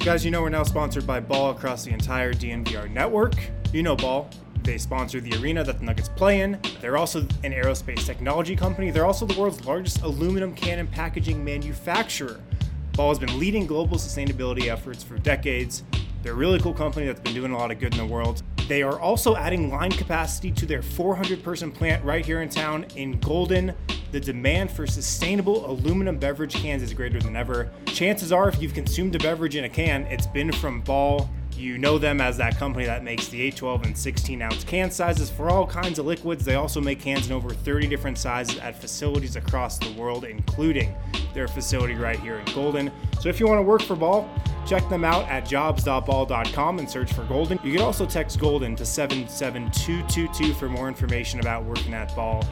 So, guys, you know we're now sponsored by Ball across the entire DNVR network. You know Ball. They sponsor the arena that the Nuggets play in. They're also an aerospace technology company. They're also the world's largest aluminum can and packaging manufacturer. Ball has been leading global sustainability efforts for decades. They're a really cool company that's been doing a lot of good in the world. They are also adding line capacity to their 400 person plant right here in town in Golden. The demand for sustainable aluminum beverage cans is greater than ever. Chances are, if you've consumed a beverage in a can, it's been from Ball. You know them as that company that makes the 8, 12, and 16 ounce can sizes for all kinds of liquids. They also make cans in over 30 different sizes at facilities across the world, including their facility right here in Golden. So if you want to work for Ball, check them out at jobs.ball.com and search for Golden. You can also text Golden to 77222 for more information about working at Ball.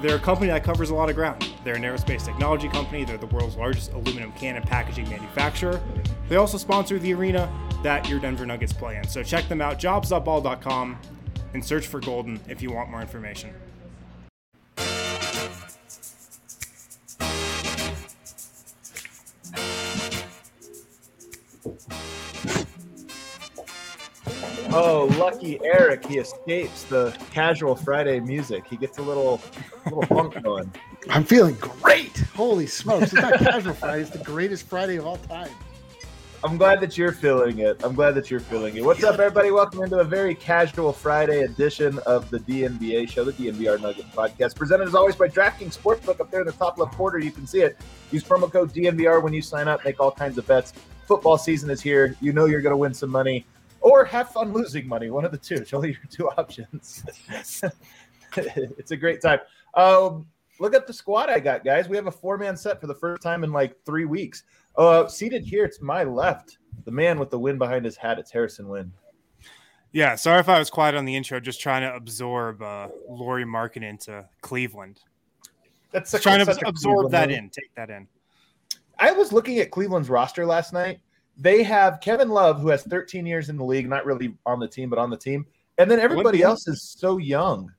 They're a company that covers a lot of ground. They're an aerospace technology company. They're the world's largest aluminum can and packaging manufacturer. They also sponsor the arena that your Denver Nuggets play in. So check them out, jobs.ball.com, and search for Golden if you want more information. Oh, lucky Eric! He escapes the casual Friday music. He gets a little, little funk going. I'm feeling great. Holy smokes! It's not casual Friday. It's the greatest Friday of all time. I'm glad that you're feeling it. I'm glad that you're feeling it. What's up, everybody? Welcome into a very casual Friday edition of the DNVA show, the DNVR Nugget podcast, presented as always by DraftKings Sportsbook. Up there in the top left corner, you can see it. Use promo code DNVR when you sign up. Make all kinds of bets. Football season is here. You know you're going to win some money or have fun losing money. One of the two. It's only your two options. it's a great time. Um, look at the squad I got, guys. We have a four man set for the first time in like three weeks. Uh, seated here, it's my left, the man with the wind behind his hat. It's Harrison Wind. Yeah, sorry if I was quiet on the intro, just trying to absorb uh, Lauri Markkanen into Cleveland. That's Just trying to absorb that in, take that in. I was looking at Cleveland's roster last night. They have Kevin Love, who has 13 years in the league, not really on the team, but on the team. And then everybody else is so young.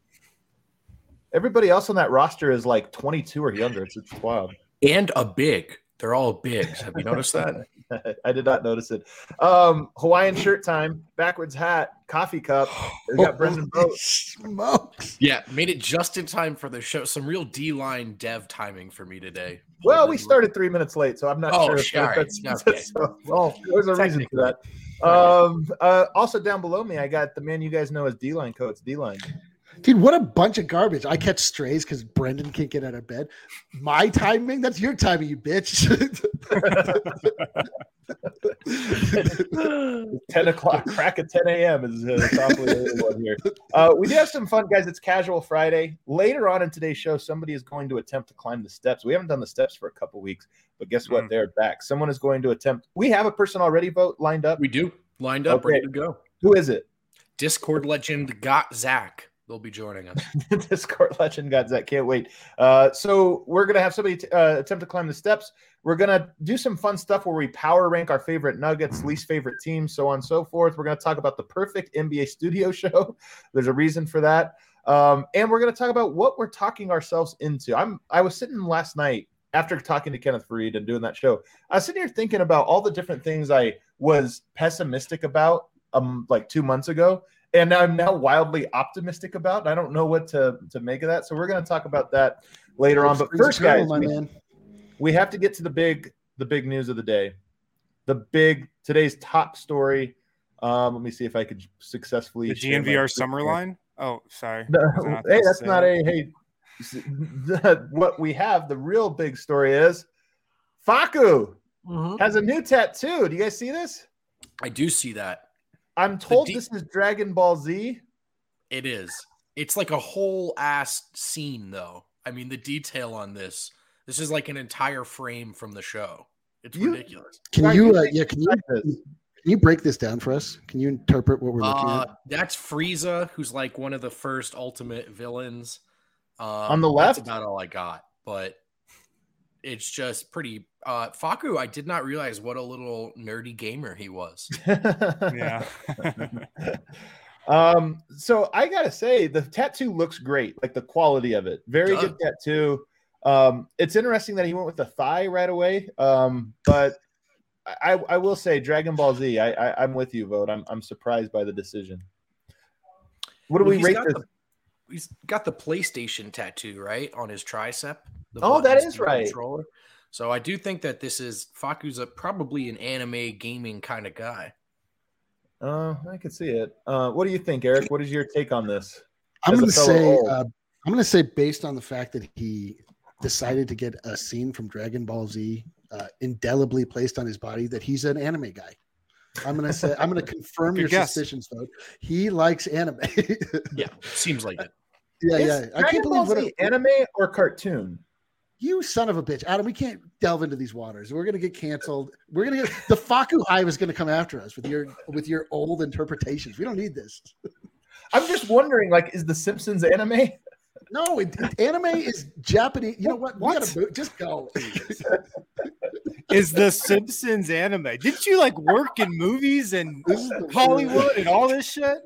Everybody else on that roster is like 22 or younger. It's, it's wild. and a big. They're all bigs. Have you noticed that? I did not notice it. Um, Hawaiian shirt time, backwards hat, coffee cup. We got Brendan Holy Vogt. smokes! yeah, made it just in time for the show. Some real D line dev timing for me today. Well, we started three minutes late, so I'm not Oh, sure. if sorry. that's, Okay. so, well, there's a reason for that. Um, uh, also down below me, I got the man you guys know as D line coach, D line. Dude, what a bunch of garbage. I catch strays because Brendan can't get out of bed. My timing? That's your timing, you bitch. 10 o'clock, crack at 10 a.m. is uh, probably the one here. Uh, we do have some fun, guys. It's casual Friday. Later on in today's show, somebody is going to attempt to climb the steps. We haven't done the steps for a couple weeks, but guess what? Mm. They're back. Someone is going to attempt. We have a person already vote lined up. We do lined up, Okay. ready to go. Who is it? Discord legend got Zach. They'll be joining us. Discord legend that. Can't wait. Uh, so we're gonna have somebody t- uh, attempt to climb the steps. We're gonna do some fun stuff where we power rank our favorite Nuggets, least favorite teams, so on and so forth. We're gonna talk about the perfect NBA studio show. There's a reason for that, um, and we're gonna talk about what we're talking ourselves into. I'm I was sitting last night after talking to Kenneth Faried and doing that show. I was sitting here thinking about all the different things I was pessimistic about um like two months ago and I'm now wildly optimistic about. I don't know what to to make of that. So we're going to talk about that later on. But first, guys, my we, man. we have to get to the big the big news of the day. The big today's top story. Um, let me see if I could successfully The share my DNVR screen summer here. line. Oh, sorry. No, Was I not hey, that's say not a hey. the- what we have, the real big story is Facu has a new tattoo. Do you guys see this? I do see that. I'm told D- this is Dragon Ball Z. It is. It's like a whole ass scene, though. I mean, the detail on this. This is like an entire frame from the show. It's You- ridiculous. Can you, uh, yeah, can you, can you break this down for us? Can you interpret what we're looking Uh, at? that's Frieza, who's like one of the first ultimate villains. Um, On the left? that's about all I got. But it's just pretty. Uh, Facu, I did not realize what a little nerdy gamer he was. Yeah. um, so I gotta say the tattoo looks great, like the quality of it. Very good tattoo. Um, it's interesting that he went with the thigh right away. Um, but I, I will say Dragon Ball Z, I, I I'm with you, Vogt. I'm I'm surprised by the decision. What do Well, we rate this? the- he's got the PlayStation tattoo right on his tricep. The Oh, that buttons is to the right. Controller. So I do think that this is Facu's a probably an anime gaming kind of guy. Uh, I can see it. Uh, what do you think, Eric? What is your take on this? I'm going to say, uh, I'm going to say, based on the fact that he decided to get a scene from Dragon Ball Z uh, indelibly placed on his body, that he's an anime guy. I'm going to say, I'm going to confirm your guess. suspicions, though. He likes anime. Yeah, seems like it. Yeah, Is yeah. I Dragon can't Ball believe what Z a, anime or cartoon. you son of a bitch, Adam. We can't delve into these waters. We're going to get canceled. We're going to get the Facu Hive is going to come after us with your with your old interpretations. We don't need this. I'm just wondering, like, is The Simpsons anime? No, it, it- anime is Japanese. You know what? We What? gotta move- just go. Is the Simpsons anime? Didn't you like work in movies and This is the Hollywood and all this shit?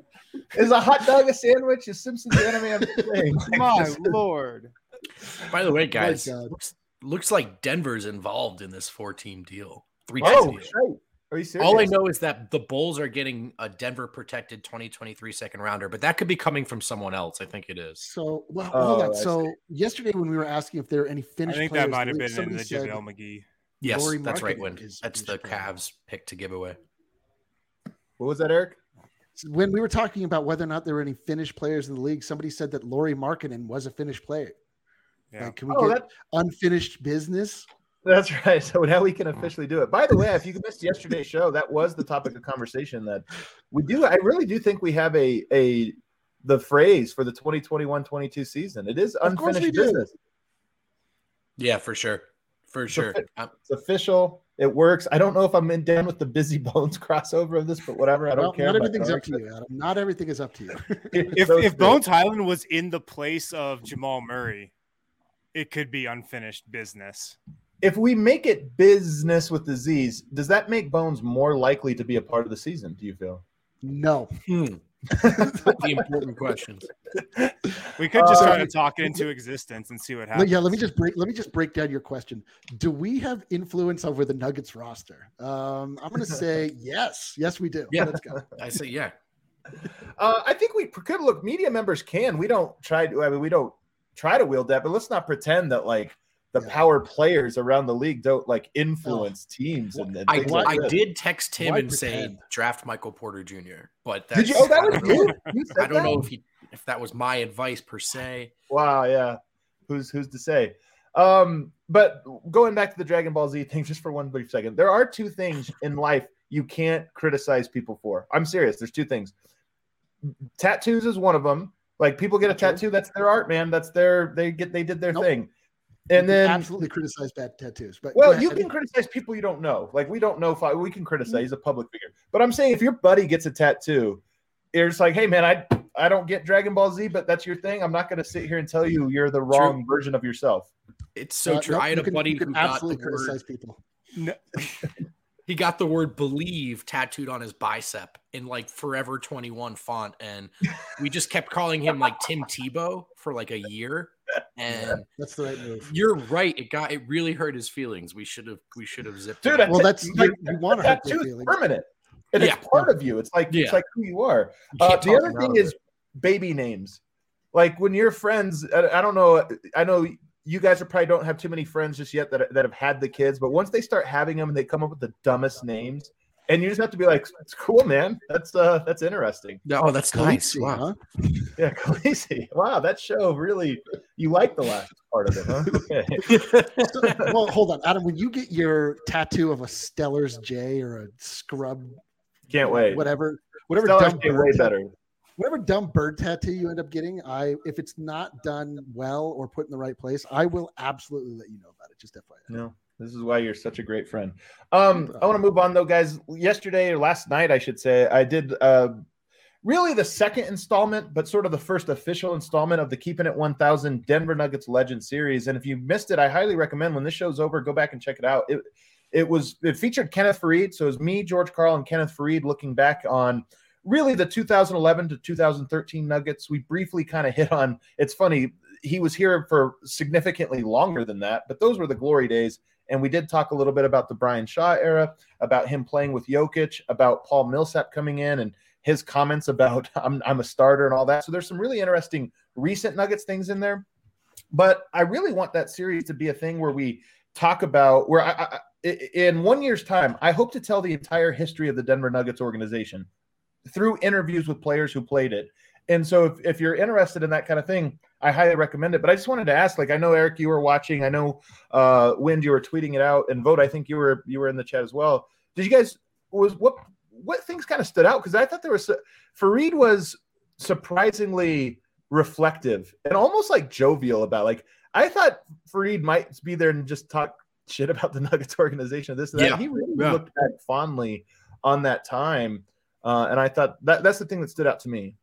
Is a hot dog a sandwich? Is Simpsons anime? I'm just saying. My lord. By the way, guys, looks, looks like Denver's involved in this four-team deal. Three Oh, team deal. shite. Are you serious? All I know is that the Bulls are getting a Denver protected 2023 second rounder, but that could be coming from someone else. I think it is. So, well, Oh, hold on. Oh, I So, yesterday when we were asking if there are any I think players, that might have been in the said- JaVale McGee. Yes, Lauri that's right, Markkanen Wind. That's is the playing. Cavs pick to give away. What was that, Eric? When we were talking about whether or not there were any Finnish players in the league, somebody said that Lauri Markkanen was a Finnish player. Yeah. Like, can we Oh, get that, unfinished business? that's right. So now we can officially do it. By the way, if you missed yesterday's show, that was the topic of conversation. That we do. I really do think we have a a the phrase for the 2021-22 season. It is Of course unfinished do. business. Yeah, for sure. For sure. fit- Um, It's official. It works. I don't know if I'm in down with the busy bones crossover of this, but whatever. I don't Well, care. not I'm everything's up to you, Adam. Not everything is up to you. If Those if. Bones Hyland was in the place of Jamal Murray, it could be unfinished business. if we make it business with the Z's, does that make Bones more likely to be a part of the season? Do you feel? no. hmm. The important questions. We could just try Uh, to talk it into existence and see what happens. yeah, let me just break. Let me just break down your question. Do we have influence over the Nuggets roster? Um, I'm going to say yes. Yes, we do. Yeah. Let's go. I say, yeah. Uh, I think we could look. Media members can. We don't try to. I mean, we don't try to wield that, but let's not pretend that like the Yeah. power players around the league don't like influence teams. And, and I, like I did text him Why and say draft Michael Porter Jr. But Did you? Oh, that I was don't know- you. You I don't that? know if he if that was my advice per se. Wow, yeah. Who's who's to say? Um, but going back to the Dragon Ball Z thing just for one brief second, there are two things in life you can't criticize people for. I'm serious. There's two things. Tattoos is one of them. Like people get a tattoo, that's their art, man. That's their they get they did their Nope. thing. You And then absolutely criticize bad tattoos, but well, you can criticize people you don't know. Like we don't know if I, we can criticize. He's a public figure. But I'm saying if your buddy gets a tattoo, you're just like, hey man, I I don't get Dragon Ball Z, but that's your thing. I'm not going to sit here and tell you you're the wrong version of yourself. It's so Uh, true. nope, I had you a can- buddy you can who got the absolutely criticize word, people. No, he got the word believe tattooed on his bicep in like forever 21 font and we just kept calling him like Tim Tebow for like a year and That's the right move. you're right it got it really hurt his feelings we should have we should have zipped Dude, him. Well, that's Like, you, you want to hurt their feelings. permanent. And Yeah. it's part of you. It's like Yeah. it's like who you are. You Uh, the other thing out of is baby names. Like when your friends, I, I don't know, I know you guys are probably don't have too many friends just yet that that have had the kids, but once they start having them and they come up with the dumbest names, and you just have to be like, "It's cool, man. That's uh, that's interesting." Oh, that's nice. Khaleesi, Wow. huh? Yeah, Khaleesi. Wow, that show really you like the last part of it, huh? Okay. well, hold on, Adam. When you get your tattoo of a Steller's jay or a scrub, Can't wait. whatever, whatever Steller's dumb J bird way better. whatever dumb bird tattoo you end up getting, I if it's not done well or put in the right place, I will absolutely let you know about it. Just FYI. No, this is why you're such a great friend. Um, I want to move on though, guys. Yesterday or last night, I should say, I did uh, really the second installment, but sort of the first official installment of the Keeping It 1000 Denver Nuggets Legend series. And if you missed it, I highly recommend when this show's over, go back and check it out. It it was it featured Kenneth Faried, so it was me, George Karl, and Kenneth Faried looking back on really the 2011 to 2013 Nuggets. We briefly kind of hit on. It's funny he was here for significantly longer than that, but those were the glory days. And we did talk a little bit about the Brian Shaw era, about him playing with Jokic, about Paul Millsap coming in and his comments about I'm, I'm a starter and all that. So there's some really interesting recent Nuggets things in there. But I really want that series to be a thing where we talk about where I, I in one year's time, I hope to tell the entire history of the Denver Nuggets organization through interviews with players who played it. And so if, if you're interested in that kind of thing, I highly recommend it. But I just wanted to ask, like, I know Eric, you were watching. I know uh Wind, you were tweeting it out, and Vogt, I think you were you were in the chat as well. Did you guys was what what things kind of stood out? Because I thought there was Faried was surprisingly reflective and almost like jovial about like I thought Faried might be there and just talk shit about the Nuggets organization, of this and that. Yeah. He really Yeah. looked back fondly on that time. Uh, and I thought that that's the thing that stood out to me.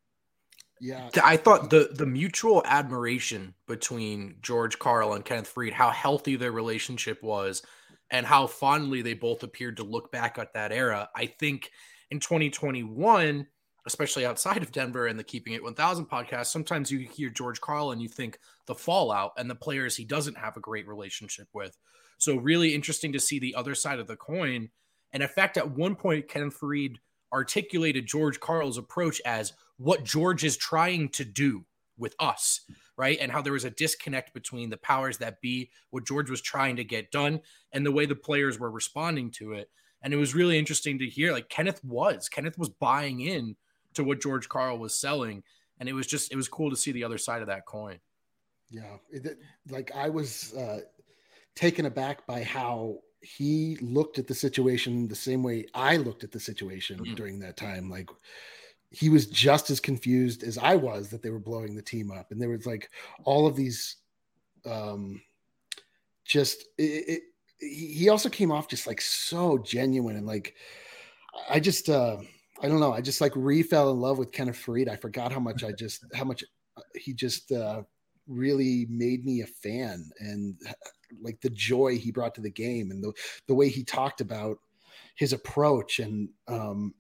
Yeah, I thought the the mutual admiration between George Karl and Kenneth Faried, how healthy their relationship was, and how fondly they both appeared to look back at that era. I think in 2021, especially outside of Denver and the Keeping It 1000 podcast, sometimes you hear George Karl and you think the fallout and the players he doesn't have a great relationship with. So really interesting to see the other side of the coin. And in fact, at one point, Kenneth Faried articulated George Karl's approach as what George is trying to do with us, right? And how there was a disconnect between the powers that be, what George was trying to get done, and the way the players were responding to it. And it was really interesting to hear like Kenneth was, Kenneth was buying in to what George Karl was selling. And it was just, it was cool to see the other side of that coin. Yeah, it, like I was uh, taken aback by how he looked at the situation the same way I looked at the situation Mhm. during that time. Like he was just as confused as I was that they were blowing the team up, and there was like all of these, um, just it. it he also came off just like so genuine and like I just uh I don't know I just like re fell in love with Kenneth Faried. I forgot how much I just how much uh, he just uh really made me a fan and like the joy he brought to the game and the the way he talked about his approach and um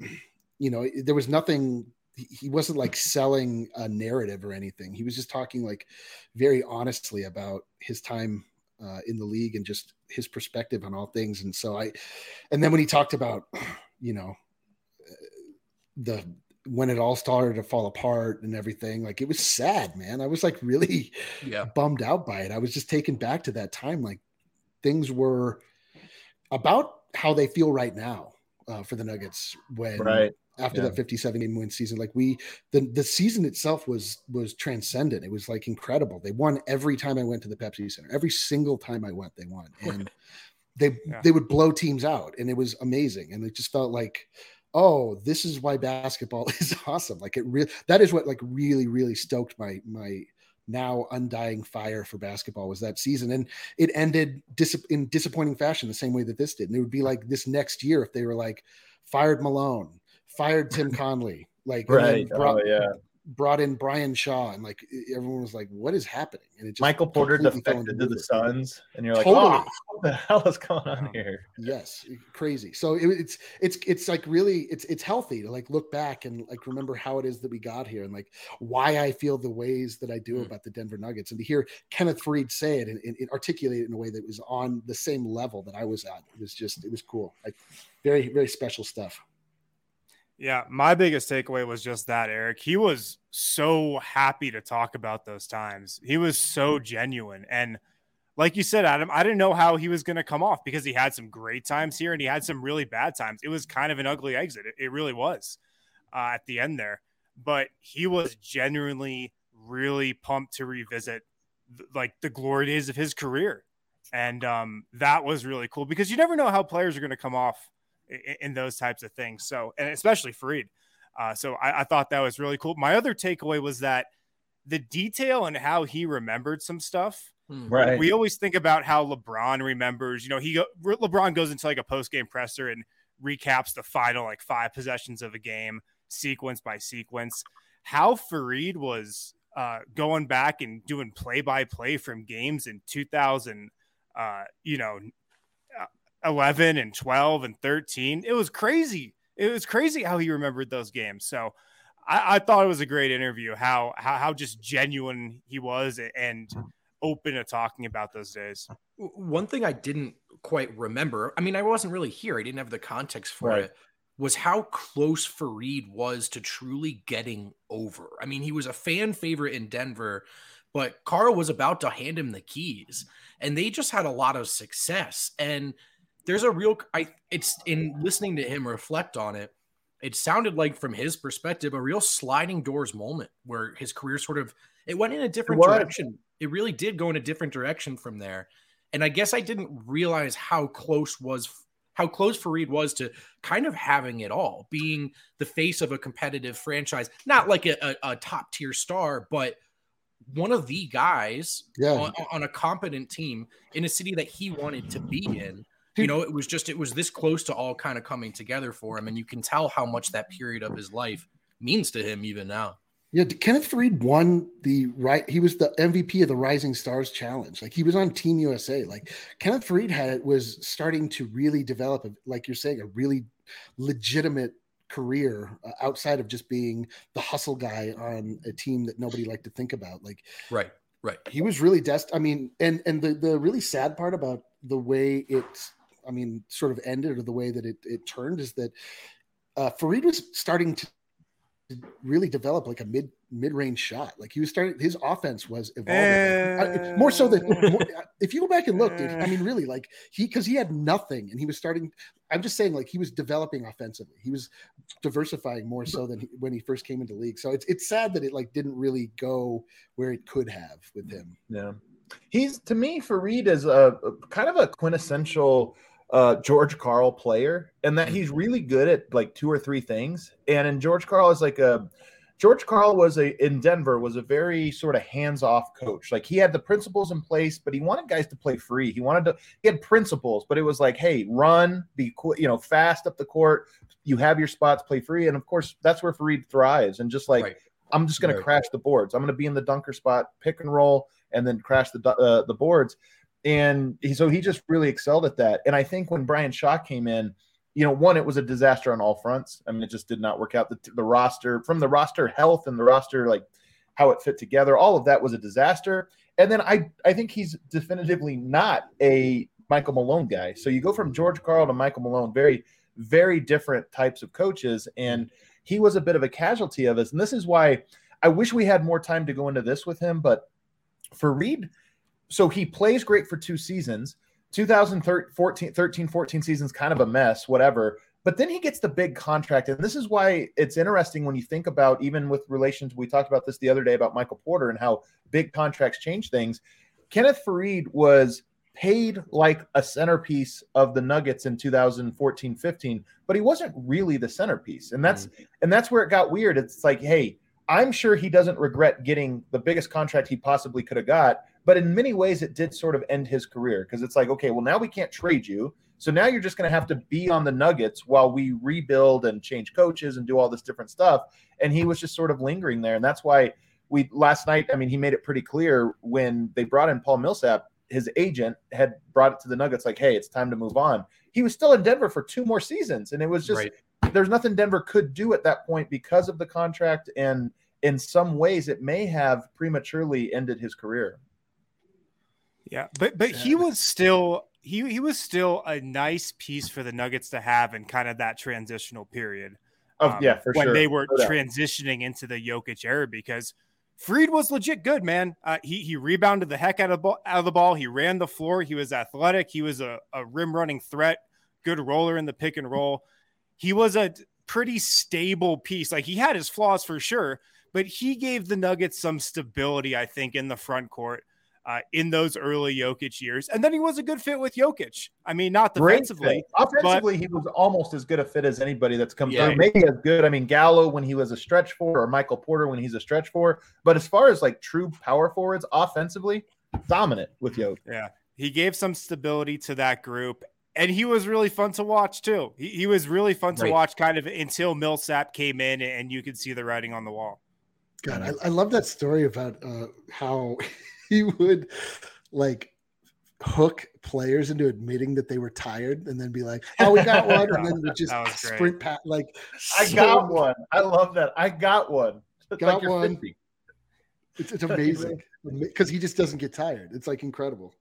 you know there was nothing he- wasn't like selling a narrative or anything. He was just talking like very honestly about his time uh, in the league and just his perspective on all things. And so i and then when he talked about you know the when it all started to fall apart and everything like it was sad man i was like really Yeah. bummed out by it i was just taken back to that time like things were about how they feel right now uh, for the nuggets when Right. after Yeah. that 57 game win season like we the the season itself was was transcendent it was like incredible they won every time i went to the pepsi center every single time i went they won and they Yeah. they would blow teams out and it was amazing and it just felt like oh this is why basketball is awesome like it really that is what like really really stoked my my now undying fire for basketball was that season and it ended dis- in disappointing fashion the same way that this did and it would be like this next year if they were like fired malone fired tim connelly like Right. brought, oh yeah. Brought in brian shaw and like everyone was like what is happening and it just Michael Porter defected to the. Suns, and you're like, Totally. oh, what the hell is going on here? yes crazy so it, it's it's it's like really it's it's healthy to like look back and like remember how it is that we got here and like why i feel the ways that i do Mm. about the denver nuggets and to hear kenneth Faried say it and, and, and articulate it in a way that was on the same level that i was at it was just it was cool like very very special stuff Yeah, my biggest takeaway was just that, Eric. He was so happy to talk about those times. He was so genuine. And like you said, Adam, I didn't know how he was going to come off because he had some great times here and he had some really bad times. It was kind of an ugly exit. It, it really was uh, at the end there. But he was genuinely really pumped to revisit th- like the glory days of his career. And um, that was really cool because you never know how players are going to come off in, in, those types of things. So, and especially Faried. Uh, so I, I thought that was really cool. My other takeaway was that the detail and how he remembered some stuff Hmm. Right. We always think about how LeBron remembers. You know, he LeBron goes into like a post game presser and recaps the final like five possessions of a game, sequence by sequence. How Faried was uh, going back and doing play by play from games in 2000, uh, you know, 11 and 12 and 13. It was crazy. It was crazy how he remembered those games. So I, I thought it was a great interview. How how how just genuine he was and open to talking about those days. One thing I didn't quite remember, I mean, I wasn't really here, I didn't have the context for right. it, was how close Faried was to truly getting over. I mean, he was a fan favorite in Denver, but Karl was about to hand him the keys, and they just had a lot of success. And there's a real, I, it's in listening to him reflect on it. It sounded like, from his perspective, a real sliding doors moment where his career sort of it went in a different direction it really did go in a different direction from there. And I guess I didn't realize how close was how close Faried was to kind of having it all, being the face of a competitive franchise, not like a, a, a top tier star, but one of the guys yeah. on, on, a competent team in a city that he wanted to be in. You know, it was just it was this close to all kind of coming together for him, and you can tell how much that period of his life means to him even now. Yeah, Kenneth Faried won the right. He was the MVP of the Rising Stars Challenge. Like he was on Team USA. Like Kenneth Faried had was starting to really develop, a, like you're saying, a really legitimate career uh, outside of just being the hustle guy on a team that nobody liked to think about. Like, right, right. He was really dest. I mean, and and the the really sad part about the way it, I mean, sort of ended or the way that it it turned is that uh, Faried was starting to really develop like a mid mid range shot. Like he was starting, his offense was evolving uh, more so than more, if you go back and look, dude. I mean, really, like he because he had nothing and he was starting. I'm just saying, like he was developing offensively. He was diversifying more so than he, when he first came into league. So it's it's sad that it like didn't really go where it could have with him. Yeah, he's to me, Faried is a, a kind of a quintessential uh, George Karl player, and that he's really good at like two or three things. And in George Karl is like a George Karl was a in Denver was a very sort of hands-off coach. Like he had the principles in place, but he wanted guys to play free. He wanted to he had principles, but it was like, hey, run, be you know, fast up the court. You have your spots, play free, and of course that's where Faried thrives. And just like right. I'm just going right. to crash the boards. I'm going to be in the dunker spot, pick and roll, and then crash the uh, the boards and he, so he just really excelled at that. And I think when Brian Shaw came in, you know, one, it was a disaster on all fronts. I mean, it just did not work out. The, the roster, from the roster health and the roster, like how it fit together, all of that was a disaster. And then I, I think he's definitively not a Michael Malone guy. So you go from George Karl to Michael Malone, very, very different types of coaches. And he was a bit of a casualty of this. And this is why I wish we had more time to go into this with him. But Faried – so he plays great for two seasons. 2013 13 14 seasons kind of a mess whatever but then he gets the big contract and this is why it's interesting when you think about even with relations we talked about this the other day about michael porter and how big contracts change things kenneth Faried was paid like a centerpiece of the nuggets in 2014-15 but he wasn't really the centerpiece and that's mm-hmm. and that's where it got weird it's like hey i'm sure he doesn't regret getting the biggest contract he possibly could have got but in many ways, it did sort of end his career because it's like, okay, well, now we can't trade you. So now you're just going to have to be on the Nuggets while we rebuild and change coaches and do all this different stuff. And he was just sort of lingering there. And that's why we last night, I mean, he made it pretty clear when they brought in Paul Millsap, his agent had brought it to the Nuggets like, hey, it's time to move on. He was still in Denver for two more seasons. And it was just, right. there's nothing Denver could do at that point because of the contract. And in some ways, it may have prematurely ended his career. Yeah, but but he was still he he was still a nice piece for the Nuggets to have in kind of that transitional period. Oh um, yeah, for when sure. they were transitioning into the Jokic era because Faried was legit good, man. Uh, he he rebounded the heck out of, ball, out of the ball. He ran the floor. He was athletic. He was a, a rim running threat. Good roller in the pick and roll. He was a pretty stable piece. Like he had his flaws for sure, but he gave the Nuggets some stability, I think, in the front court uh, in those early Jokic years. And then he was a good fit with Jokic. I mean, not defensively. Offensively, but, he was almost as good a fit as anybody that's come Yeah. through. Maybe as good. I mean, Gallo when he was a stretch four, or Michael Porter when he's a stretch four. But as far as like true power forwards, offensively, dominant with Jokic. Yeah. He gave some stability to that group. And he was really fun to watch too. He, he was really fun to Right. watch kind of until Millsap came in and you could see the writing on the wall. God, I, I love that story about uh, how he would like hook players into admitting that they were tired and then be like, "Oh, we got one," and then would just That was great. sprint pat like. I so- got one. I love that. I got one. It's Got like one. 50. It's, it's amazing because he just doesn't get tired. It's like incredible.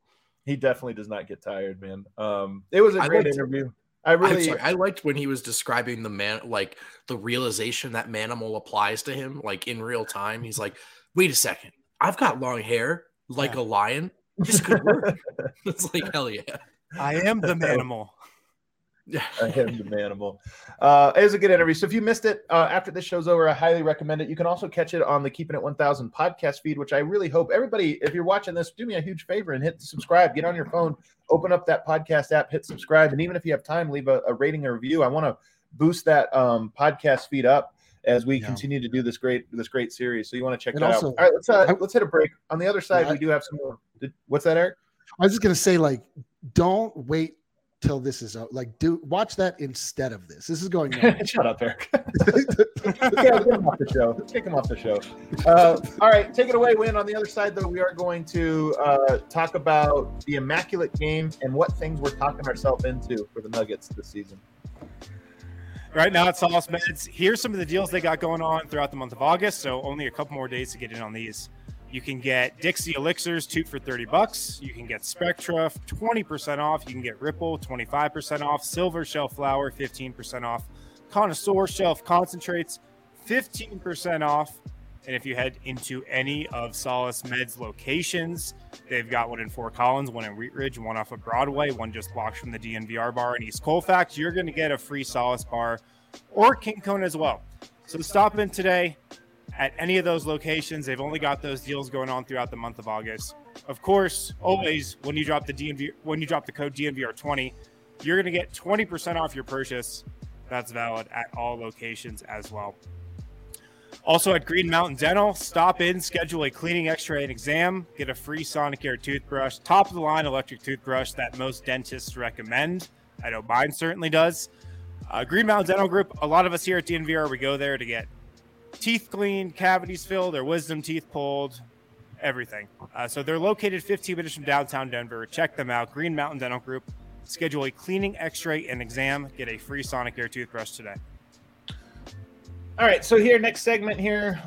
He definitely does not get tired, man. Um, it was a great liked- interview. I I'm really, sorry. I liked when he was describing the man, like the realization that Manimal applies to him, like in real time. He's like, "Wait a second, I've got long hair, like Yeah. a lion. This could work." it's like hell yeah. I am the manimal. Yeah. I am the manimal. Uh, it was a good interview. So if you missed it uh, after this show's over, I highly recommend it. You can also catch it on the Keeping It 1000 podcast feed, which I really hope everybody, if you're watching this, do me a huge favor and hit subscribe. Get on your phone, open up that podcast app, hit subscribe, and even if you have time, leave a, a rating or review. I want to boost that um, podcast feed up as we Yeah. continue to do this great this great series. So you want to check it that also- out. All right, let's uh, I- let's hit a break. On the other side, Yeah, we do have some more. Did, what's that, Eric? I was just gonna say, like, don't wait till this is out. Like, do watch that instead of this. This is going. nowhere. Shut up, Eric. yeah, get him off the show. Take him off the show. Uh, all right, take it away, Wind. On the other side, though, we are going to uh, talk about the immaculate game and what things we're talking ourselves into for the Nuggets this season. Right now, it's Solace Meds. Here's some of the deals they got going on throughout the month of August. So only a couple more days to get in on these. You can get Dixie Elixirs two for 30 bucks. You can get Spectra 20% off. You can get Ripple 25% off. Silver Shelf Flower, 15% off. Connoisseur Shelf Concentrates 15% off. And if you head into any of Solace Med's locations, they've got one in Fort Collins, one in Wheat Ridge, one off of Broadway, one just blocks from the DNVR bar in East Colfax. You're going to get a free Solace bar or King Cone as well. So stop in today at any of those locations. They've only got those deals going on throughout the month of August. Of course, always when you drop the DNV when you drop the code DNVR20, you're going to get 20% off your purchase. That's valid at all locations as well. Also at Green Mountain Dental, stop in, schedule a cleaning, X-ray, and exam, get a free Sonicare toothbrush, top of the line electric toothbrush that most dentists recommend. I know mine certainly does. Uh, Green Mountain Dental Group. A lot of us here at DNVR, we go there to get teeth cleaned, cavities filled, their wisdom teeth pulled, everything. Uh, so they're located 15 minutes from downtown Denver. Check them out. Green Mountain Dental Group. Schedule a cleaning, X-ray, and exam. Get a free Sonicare toothbrush today. All right, so here, next segment here,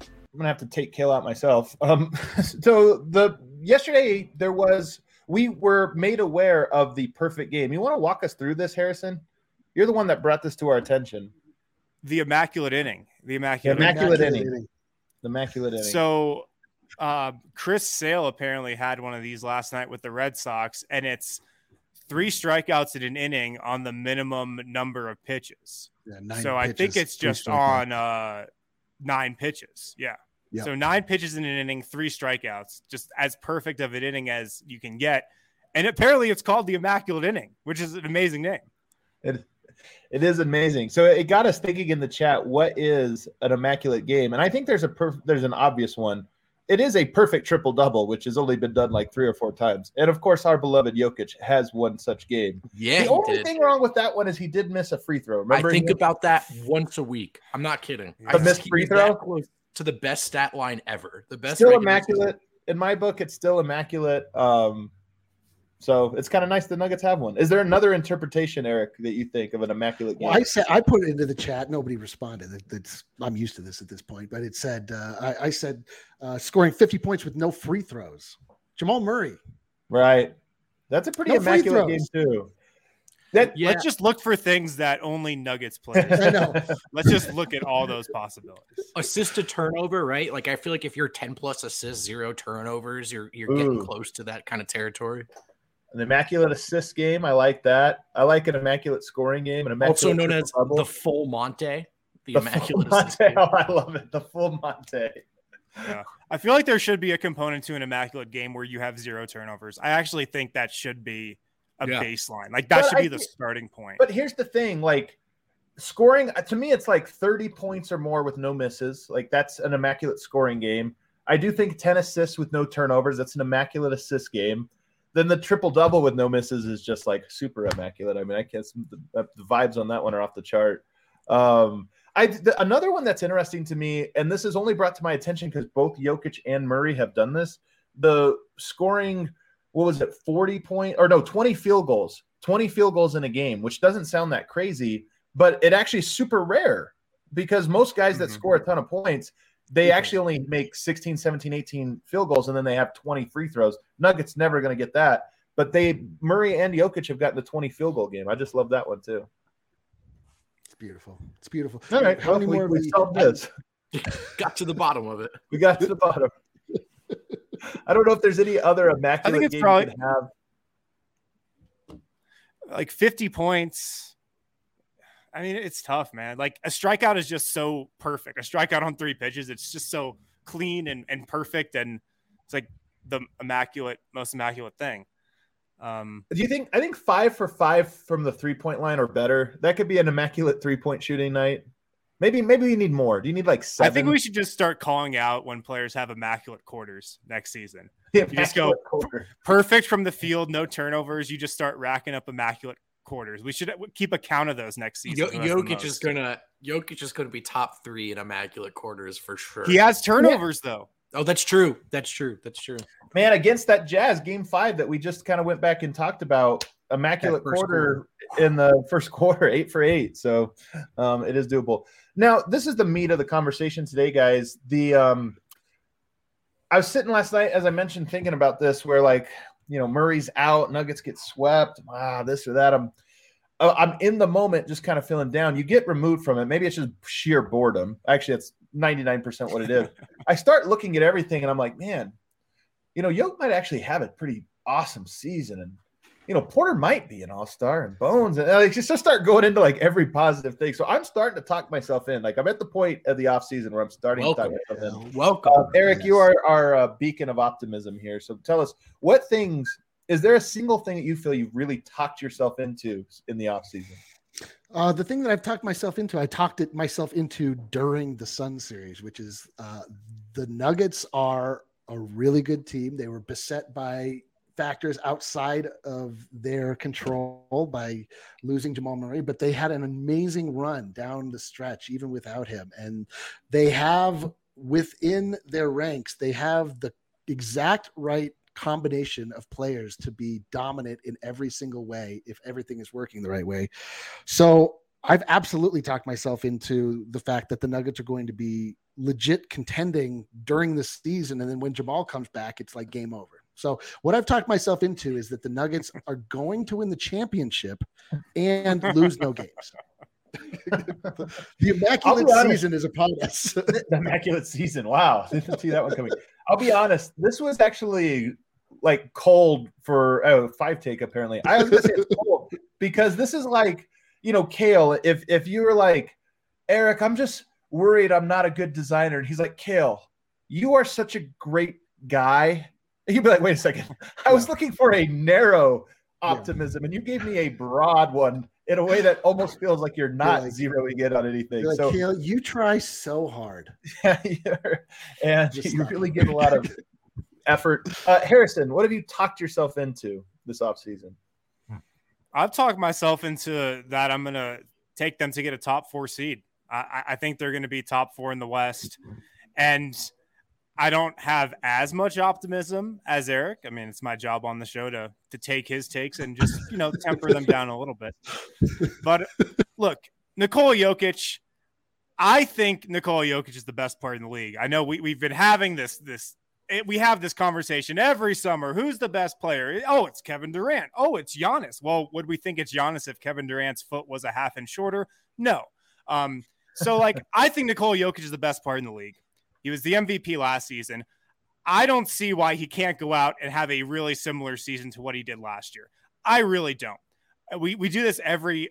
I'm gonna have to take Kale out myself. Um, so the yesterday there was we were made aware of the perfect game. You want to walk us through this, Harrison? You're the one that brought this to our attention. The immaculate inning. The immaculate. The immaculate inning. inning. The immaculate inning. So, uh, Chris Sale apparently had one of these last night with the Red Sox, and it's three strikeouts in an inning on the minimum number of pitches. Yeah, nine so I think it's just on uh, nine pitches. Yeah. Yeah. So nine pitches in an inning, three strikeouts, just as perfect of an inning as you can get. And apparently, it's called the immaculate inning, which is an amazing name. It, it is amazing. So it got us thinking in the chat, what is an immaculate game? And I think there's a perf- there's an obvious one. It is a perfect triple double, which has only been done like three or four times. And of course, our beloved Jokic has one such game. Yeah, the only did. thing wrong with that one is he did miss a free throw. Remember I Remember, think he- about that once a week. I'm not kidding. A I missed free throw? to the best stat line ever. The best still regular season- immaculate in my book. It's still immaculate. Um, so it's kind of nice the Nuggets have one. Is there another interpretation, Eric, that you think of an immaculate game? Well, I said I put it into the chat. Nobody responded. That's I'm used to this at this point. But it said uh, I, I said uh, scoring 50 points with no free throws. Jamal Murray. right. That's a pretty No immaculate game too. That, yeah. Let's just look for things that only Nuggets players. I know. let's just look at all those possibilities. Assist to turnover, right? Like I feel like if you're 10 plus assists, zero turnovers, you're you're Ooh. getting close to that kind of territory. An immaculate assist game, I like that. I like an immaculate scoring game, an immaculate also known as the full Monte. The, the immaculate Monte. Oh, I love it. The full Monte. Yeah. I feel like there should be a component to an immaculate game where you have zero turnovers. I actually think that should be a yeah. baseline. Like that but should I be the starting point. But here's the thing, like scoring uh, to me it's like 30 points or more with no misses. Like that's an immaculate scoring game. I do think 10 assists with no turnovers, that's an immaculate assist game. Then the triple double with no misses is just like super immaculate. I mean, I can't the, the vibes on that one are off the chart. Um, I the, another one that's interesting to me, and this is only brought to my attention because both Jokic and Murray have done this. The scoring, what was it, 40 point or no, 20 field goals, 20 field goals in a game, which doesn't sound that crazy, but it actually super rare because most guys that mm-hmm. score a ton of points, they actually only make 16, 17, 18 field goals and then they have 20 free throws. Nuggets never going to get that. But they Murray and Jokic have gotten the 20 field goal game. I just love that one too It's beautiful. It's beautiful. All right. How many more we solved this? got to the bottom of it. We got to the bottom. I don't know if there's any other immaculate I think it's probably have. Like 50 points. I mean, it's tough, man. Like a strikeout is just so perfect. A strikeout on three pitches, it's just so clean and, and perfect. And it's like the immaculate, most immaculate thing. Um, Do you think? I think five for five from the three point line or better. That could be an immaculate three point shooting night. Maybe, maybe we need more. Do you need like seven? I think we should just start calling out when players have immaculate quarters next season. you just go quarter. perfect from the field, no turnovers. You just start racking up immaculate quarters. We should keep a count of those next season. Jokic is gonna Jokic is gonna be top three in immaculate quarters for sure. He has turnovers yeah. though. Oh, that's true. That's true. That's true. Man, against that Jazz game five that we just kind of went back and talked about, immaculate quarter, quarter, in the first quarter, eight for eight. So um, it is doable. Now, this is the meat of the conversation today, guys. The um, I was sitting last night, as I mentioned, thinking about this, where like you know Murray's out, Nuggets get swept, ah, this or that. I'm uh, I'm in the moment, just kind of feeling down. You get removed from it. Maybe it's just sheer boredom. Actually, it's 99% what it is. I start looking at everything and I'm like, man, you know, Yoke might actually have a pretty awesome season. And, you know, Porter might be an all star and Bones. And like, just start going into like every positive thing. So I'm starting to talk myself in. Like, I'm at the point of the off season where I'm starting Welcome. to talk myself in. Welcome. Uh, Eric, yes. you are our uh, beacon of optimism here. So tell us what things is there a single thing that you feel you've really talked yourself into in the off season? Uh, the thing that I've talked myself into, I talked it myself into during the Sun series, which is uh, the Nuggets are a really good team. They were beset by factors outside of their control by losing Jamal Murray, but they had an amazing run down the stretch, even without him. And they have within their ranks, they have the exact right combination of players to be dominant in every single way if everything is working the right way. So I've absolutely talked myself into the fact that the Nuggets are going to be legit contending during the season. And then when Jamal comes back, it's like game over. So what I've talked myself into is that the Nuggets are going to win the championship and lose no games. the immaculate season is upon us. the immaculate season. Wow. Didn't see that one coming. I'll be honest. This was actually like cold for a oh, five take apparently. I was gonna say it's cold because this is like you know Kale. If if you were like Eric, I'm just worried I'm not a good designer, and he's like Kale, you are such a great guy. He'd be like, wait a second, I was looking for a narrow optimism, yeah. and you gave me a broad one in a way that almost feels like you're not like, zeroing in on anything. Like, so Kale, you try so hard. Yeah, and Just you really give a lot of effort. Uh, Harrison, what have you talked yourself into this offseason? I've talked myself into that I'm going to take them to get a top four seed. I, I think they're going to be top four in the West. And I don't have as much optimism as Eric. I mean, it's my job on the show to to take his takes and just you know temper them down a little bit. But look, Nikola Jokic, I think Nikola Jokic is the best player in the league. I know we we've been having this this it, we have this conversation every summer. Who's the best player? Oh, it's Kevin Durant. Oh, it's Giannis. Well, would we think it's Giannis if Kevin Durant's foot was a half inch shorter? No. Um, so, like, I think Nikola Jokic is the best player in the league. He was the MVP last season. I don't see why he can't go out and have a really similar season to what he did last year. I really don't. We, we do this every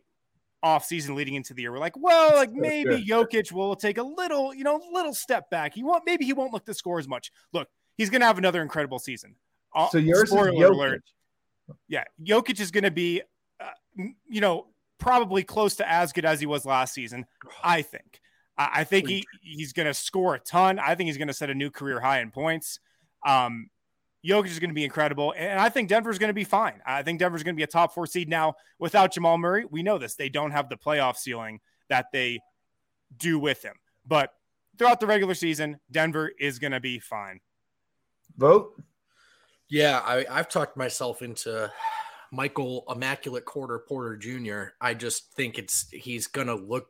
off season leading into the year. We're like, well, like maybe Jokic will take a little, you know, little step back. He won't, maybe he won't look to score as much. Look, he's going to have another incredible season. Uh, so yours Spoiler is Jokic. Alert. Yeah, Jokic is going to be, uh, you know, probably close to as good as he was last season. I think. I, I think he he's going to score a ton. I think he's going to set a new career high in points. Um, Jokic is going to be incredible. And I think Denver's going to be fine. I think Denver's going to be a top four seed. Now, without Jamal Murray, we know this. They don't have the playoff ceiling that they do with him. But throughout the regular season, Denver is going to be fine. Vogt? Yeah, I, I've talked myself into Michael Immaculate Quarter Porter Jr. I just think it's he's going to look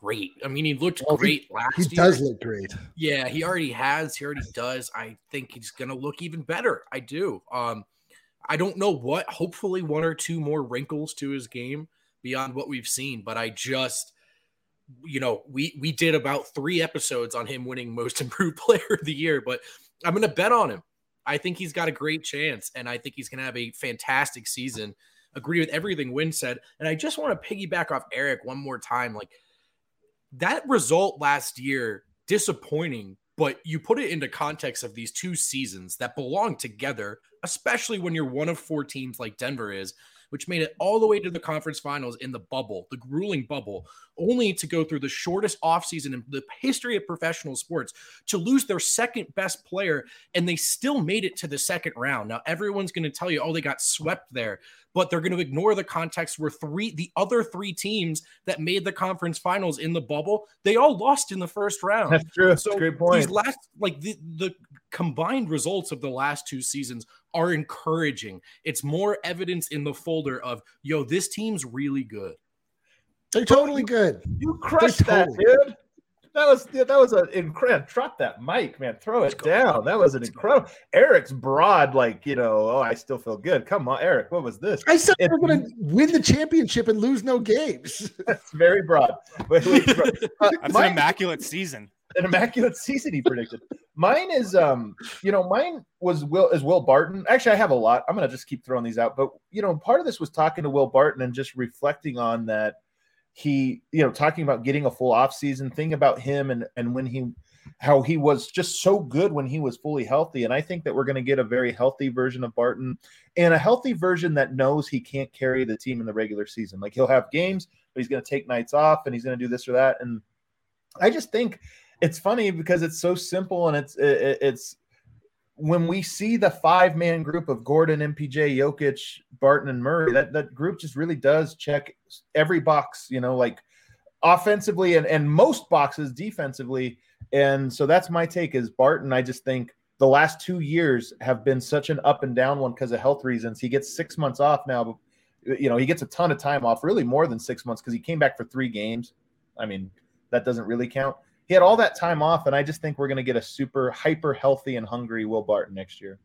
great. I mean, he looked well, great he, last he year. He does look great. Yeah, he already has. He already does. I think he's going to look even better. I do. Um, I don't know what. Hopefully, one or two more wrinkles to his game beyond what we've seen. But I just, you know, we we did about three episodes on him winning Most Improved Player of the Year. But I'm going to bet on him. I think he's got a great chance, and I think he's going to have a fantastic season. Agree with everything Wind said, and I just want to piggyback off Eric one more time. Like that result last year, disappointing, but you put it into context of these two seasons that belong together, especially when you're one of four teams like Denver is, which made it all the way to the conference finals in the bubble, the grueling bubble, only to go through the shortest offseason in the history of professional sports to lose their second best player, and they still made it to the second round. Now, everyone's going to tell you, oh, they got swept there but they're going to ignore the context where three the other three teams that made the conference finals in the bubble they all lost in the first round. That's true. So That's great point. These last like the the combined results of the last two seasons are encouraging. It's more evidence in the folder of yo, this team's really good. They're totally good. You crushed that, dude. That was that was an incredible. Drop that mic, man. Throw it down. That was an incredible. Eric's broad, like you know. Oh, I still feel good. Come on, Eric. What was this? I said it, we're going to win the championship and lose no games. That's very broad. That's an immaculate season. An immaculate season he predicted. Mine is, um, you know, mine was Will is Will Barton. Actually, I have a lot. I'm to just keep throwing these out. But you know, part of this was talking to Will Barton and just reflecting on that he you know talking about getting a full off season thing about him and and when he how he was just so good when he was fully healthy and i think that we're to get a very healthy version of barton and a healthy version that knows he can't carry the team in the regular season like he'll have games but he's to take nights off and he's to do this or that and i just think it's funny because it's so simple and it's it, it's when we see the five man group of Gordon, MPJ, Jokic, Barton, and Murray, that, that group just really does check every box, you know, like offensively and, and most boxes defensively. And so that's my take is Barton. I just think the last two years have been such an up and down one because of health reasons. He gets six months off now. You know, he gets a ton of time off, really more than six months because he came back for three games. I mean, that doesn't really count he had all that time off, and I just think we're going to get a super hyper healthy and hungry Will Barton next year.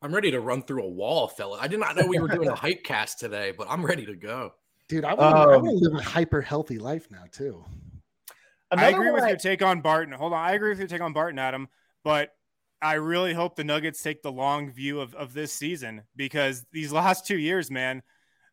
I'm ready to run through a wall, fella. I did not know we were doing a hype cast today, but I'm ready to go. Dude, I want um, to live a hyper healthy life now too. I agree with I... your take on Barton. Hold on, I agree with your take on Barton, Adam. But I really hope the Nuggets take the long view of, of this season because these last two years, man,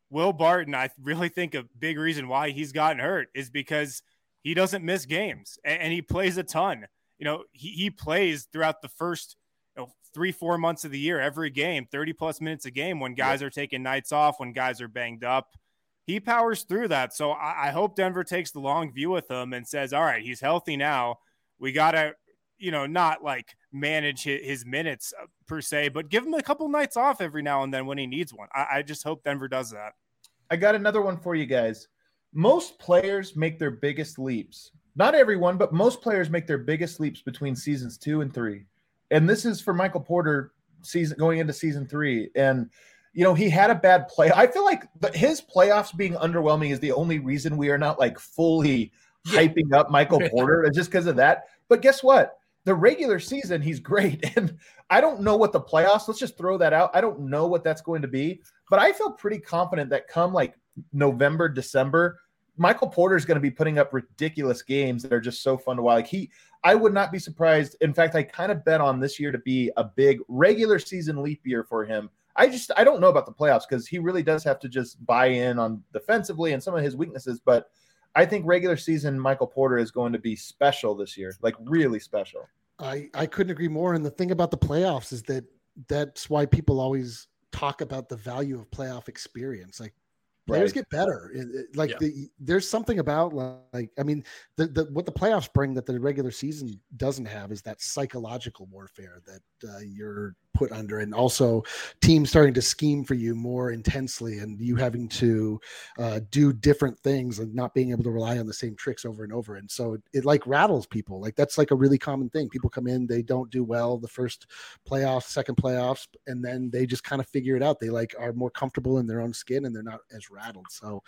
Will Barton, I really think a big reason why he's gotten hurt is because he doesn't miss games and, and he plays a ton. You know, he, he plays throughout the first you know, three, four months of the year, every game, 30 plus minutes a game when guys are taking nights off, when guys are banged up. He powers through that. So I, I hope Denver takes the long view with him and says, all right, he's healthy now. We got to, you know, not like manage his, his, minutes uh, per se, but give him a couple nights off every now and then when he needs one. I, I just hope Denver does that. I got another one for you guys most players make their biggest leaps. Not everyone, but most players make their biggest leaps between seasons two and three. And this is for Michael Porter season going into season three. And you know, he had a bad play. I feel like his playoffs being underwhelming is the only reason we are not like fully yeah. hyping up Michael Porter just because of that. But guess what? the regular season, he's great. And I don't know what the playoffs, let's just throw that out. I don't know what that's going to be, but I feel pretty confident that come like November, December, Michael Porter is going to be putting up ridiculous games that are just so fun to watch. Like he, I would not be surprised. In fact, I kind of bet on this year to be a big regular season leap year for him. I just I don't know about the playoffs because he really does have to just buy in on defensively and some of his weaknesses. But I think regular season Michael Porter is going to be special this year, like really special. I I couldn't agree more. And the thing about the playoffs is that that's why people always talk about the value of playoff experience. Like players right. get better. It, it, like yeah. the, there's something about like I mean the, the what the playoffs bring that the regular season doesn't have is that psychological warfare that uh, you're put under and also teams starting to scheme for you more intensely and you having to uh, do different things and not being able to rely on the same tricks over and over and so it, it, like rattles people like that's like a really common thing people come in they don't do well the first playoffs second playoffs and then they just kind of figure it out they like are more comfortable in their own skin and they're not as rattled so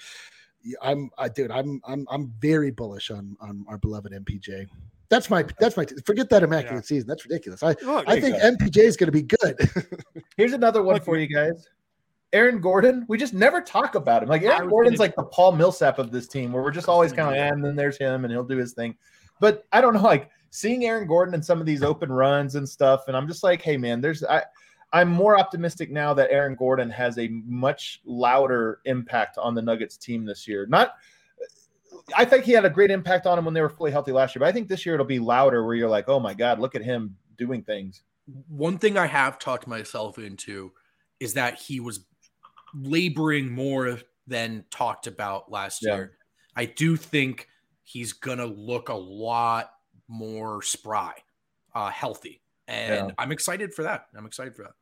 I'm I dude, I'm I'm I'm very bullish on on our beloved MPJ. That's my that's my forget that immaculate yeah. season. That's ridiculous. I Look, I think MPJ is going to be good. Here's another one Look, for you guys. Aaron Gordon, we just never talk about him. Like Aaron Gordon's like the Paul Millsap of this team, where we're just always kind of, eh, and then there's him, and he'll do his thing. But I don't know, like seeing Aaron Gordon in some of these open runs and stuff, and I'm just like, hey man, there's I I'm more optimistic now that Aaron Gordon has a much louder impact on the Nuggets team this year. Not I think he had a great impact on them when they were fully healthy last year, but I think this year it'll be louder where you're like, oh my God, look at him doing things. One thing I have talked myself into is that he was laboring more than talked about last yeah. year. I do think he's gonna look a lot more spry, uh, healthy, and yeah. I'm excited for that. I'm excited for that.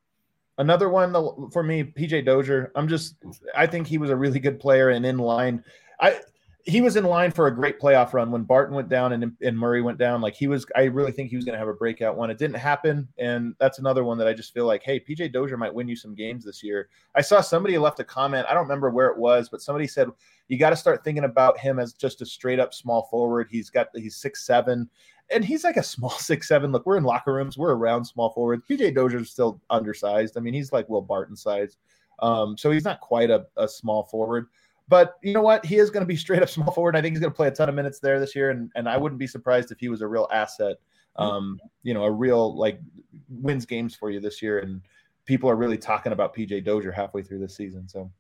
Another one for me, PJ Dozier. I'm just, I think he was a really good player and in line. I he was in line for a great playoff run when Barton went down and, and Murray went down. Like he was, I really think he was going to have a breakout one. It didn't happen, and that's another one that I just feel like, hey, PJ Dozier might win you some games this year. I saw somebody left a comment. I don't remember where it was, but somebody said you got to start thinking about him as just a straight up small forward. He's got he's six seven, and he's like a small six seven. Look, we're in locker rooms, we're around small forwards. PJ Dozier's still undersized. I mean, he's like Will Barton size. Um, so he's not quite a, a small forward. But you know what? He is going to be straight up small forward. I think he's going to play a ton of minutes there this year, and and I wouldn't be surprised if he was a real asset. Mm-hmm. Um, you know, a real like wins games for you this year, and people are really talking about PJ Dozier halfway through this season. So.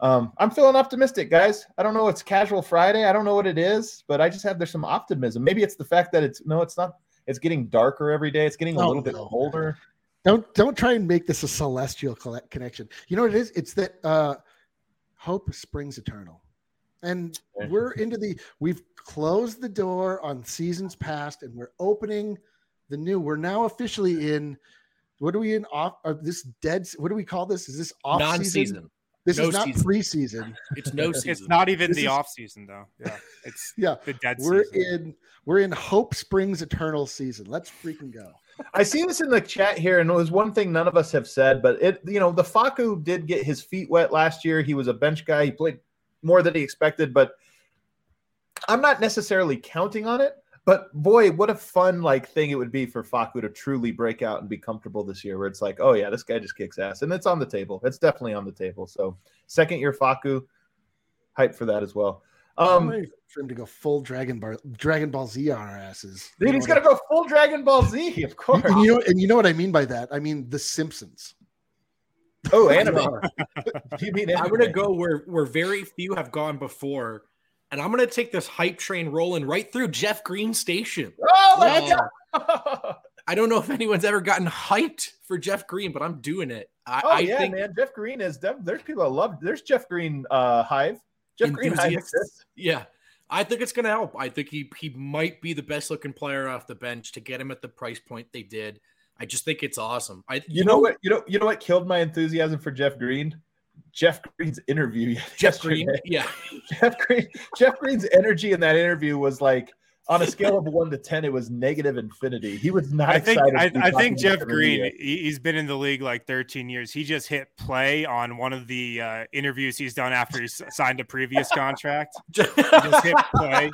Um, I'm feeling optimistic, guys. I don't know. It's casual Friday. I don't know what it is, but I just have there's some optimism. Maybe it's the fact that it's no, it's not. It's getting darker every day. It's getting a oh, little bit colder. Don't don't try and make this a celestial connection. You know what it is? It's that uh, hope springs eternal. And we're into the we've closed the door on seasons past and we're opening the new. We're now officially in what are we in off uh, this dead what do we call this? Is this off non-season? This no is not season. preseason. It's no season. It's not even this the is, off season though. Yeah. It's yeah. The dead we're season. in we're in Hope Springs Eternal season. Let's freaking go. I see this in the chat here, and it was one thing none of us have said, but it, you know, the Facu did get his feet wet last year. He was a bench guy. He played more than he expected, but I'm not necessarily counting on it. But boy, what a fun like thing it would be for Facu to truly break out and be comfortable this year, where it's like, oh yeah, this guy just kicks ass, and it's on the table. It's definitely on the table. So second year Facu, hype for that as well. Um, for him to go full Dragon Ball Dragon Ball Z on our asses. Dude, he's gonna go full Dragon Ball Z, of course. And you know, and you know what I mean by that? I mean The Simpsons. Oh, anime. you mean anime. I'm gonna go where where very few have gone before, and I'm gonna take this hype train rolling right through Jeff Green Station. Oh my god! I don't know if anyone's ever gotten hyped for Jeff Green, but I'm doing it. I, oh I yeah, think, man. Jeff Green is there's people that love. There's Jeff Green uh, Hive. Jeff Green Hive Yeah. I think it's going to help. I think he he might be the best looking player off the bench to get him at the price point they did. I just think it's awesome. I you, you know, know, what you know you know what killed my enthusiasm for Jeff Green. Jeff Green's interview. Jeff yesterday. Green, yeah. Jeff Green. Jeff Green's energy in that interview was like on a scale of one to ten, it was negative infinity. He was not. I think. I, I think Jeff Green. He's been in the league like 13 years. He just hit play on one of the uh, interviews he's done after he signed a previous contract. just hit play,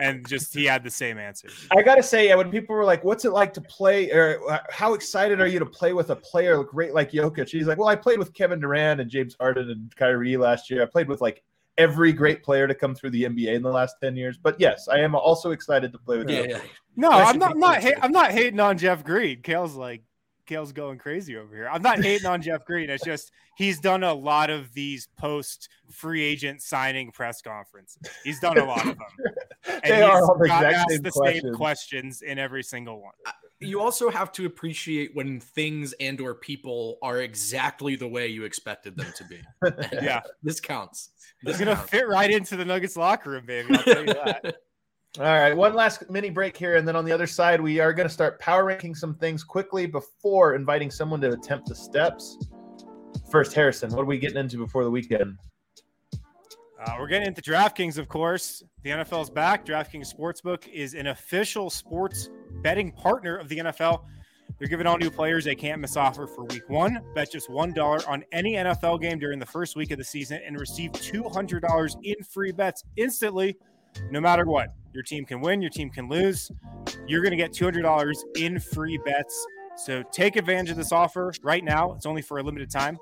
and just he had the same answer. I gotta say, when people were like, "What's it like to play?" or uh, "How excited are you to play with a player great like Jokic?" He's like, "Well, I played with Kevin Durant and James Harden and Kyrie last year. I played with like every great player to come through the NBA in the last ten years." But yes, I am also excited to play with. Yeah, Jokic. yeah. No, I'm not. I'm not, ha- I'm not hating on Jeff Green. Kale's like, Kale's going crazy over here. I'm not hating on Jeff Green. It's just he's done a lot of these post free agent signing press conferences. He's done a lot of them. And They are all the got exact asked same the questions. same questions in every single one. You also have to appreciate when things and or people are exactly the way you expected them to be. Yeah. This counts. This is gonna counts. fit right into the Nuggets locker room, baby. I'll tell you that. All right, one last mini break here, and then on the other side, we are going to start power ranking some things quickly before inviting someone to attempt the steps. First, Harrison, what are we getting into before the weekend? Uh, we're getting into DraftKings, of course. The NFL is back. DraftKings Sportsbook is an official sports betting partner of the NFL. They're giving all new players a can't miss offer for week one. Bet just $1 on any NFL game during the first week of the season and receive $200 in free bets instantly, no matter what. Your team can win, your team can lose. You're going to get $200 in free bets. So take advantage of this offer right now. It's only for a limited time.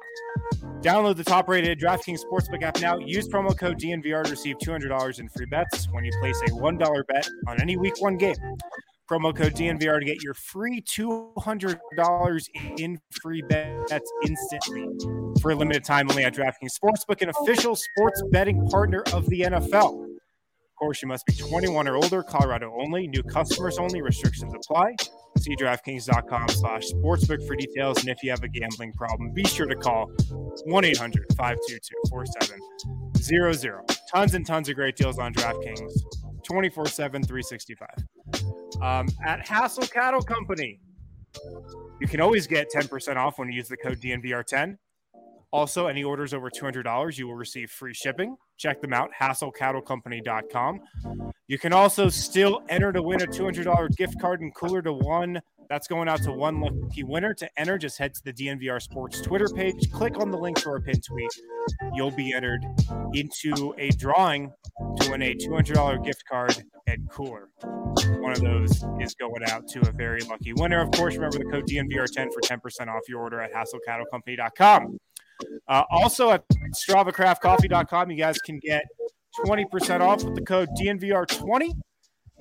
Download the top rated DraftKings Sportsbook app now. Use promo code DNVR to receive $200 in free bets when you place a $1 bet on any week one game. Promo code DNVR to get your free $200 in free bets instantly for a limited time only at DraftKings Sportsbook, an official sports betting partner of the NFL. Of course, you must be 21 or older, Colorado only, new customers only, restrictions apply. See DraftKings.com slash sportsbook for details. And if you have a gambling problem, be sure to call 1 800 522 4700. Tons and tons of great deals on DraftKings 24 7, 365. Um, at Hassel Cattle Company, you can always get 10% off when you use the code DNVR10. Also, any orders over $200, you will receive free shipping. Check them out, hasslecattlecompany.com. You can also still enter to win a $200 gift card and cooler to one. That's going out to one lucky winner. To enter, just head to the DNVR Sports Twitter page, click on the link to our pin tweet. You'll be entered into a drawing to win a $200 gift card and cooler. One of those is going out to a very lucky winner. Of course, remember the code DNVR10 for 10% off your order at hasslecattlecompany.com. Uh, also at StravaCraftCoffee.com, you guys can get 20% off with the code DNVR20.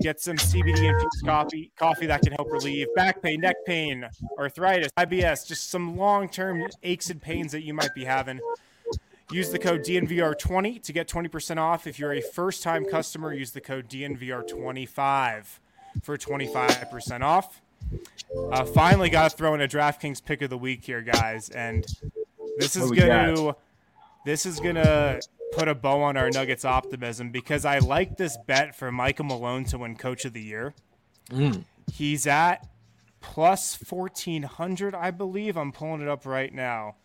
Get some CBD infused coffee, coffee that can help relieve back pain, neck pain, arthritis, IBS, just some long term aches and pains that you might be having. Use the code DNVR20 to get 20% off. If you're a first time customer, use the code DNVR25 for 25% off. Uh, finally, got to throw in a DraftKings pick of the week here, guys. And this is going to this is going to put a bow on our Nuggets optimism because I like this bet for Michael Malone to win Coach of the Year. Mm. He's at plus 1400, I believe. I'm pulling it up right now.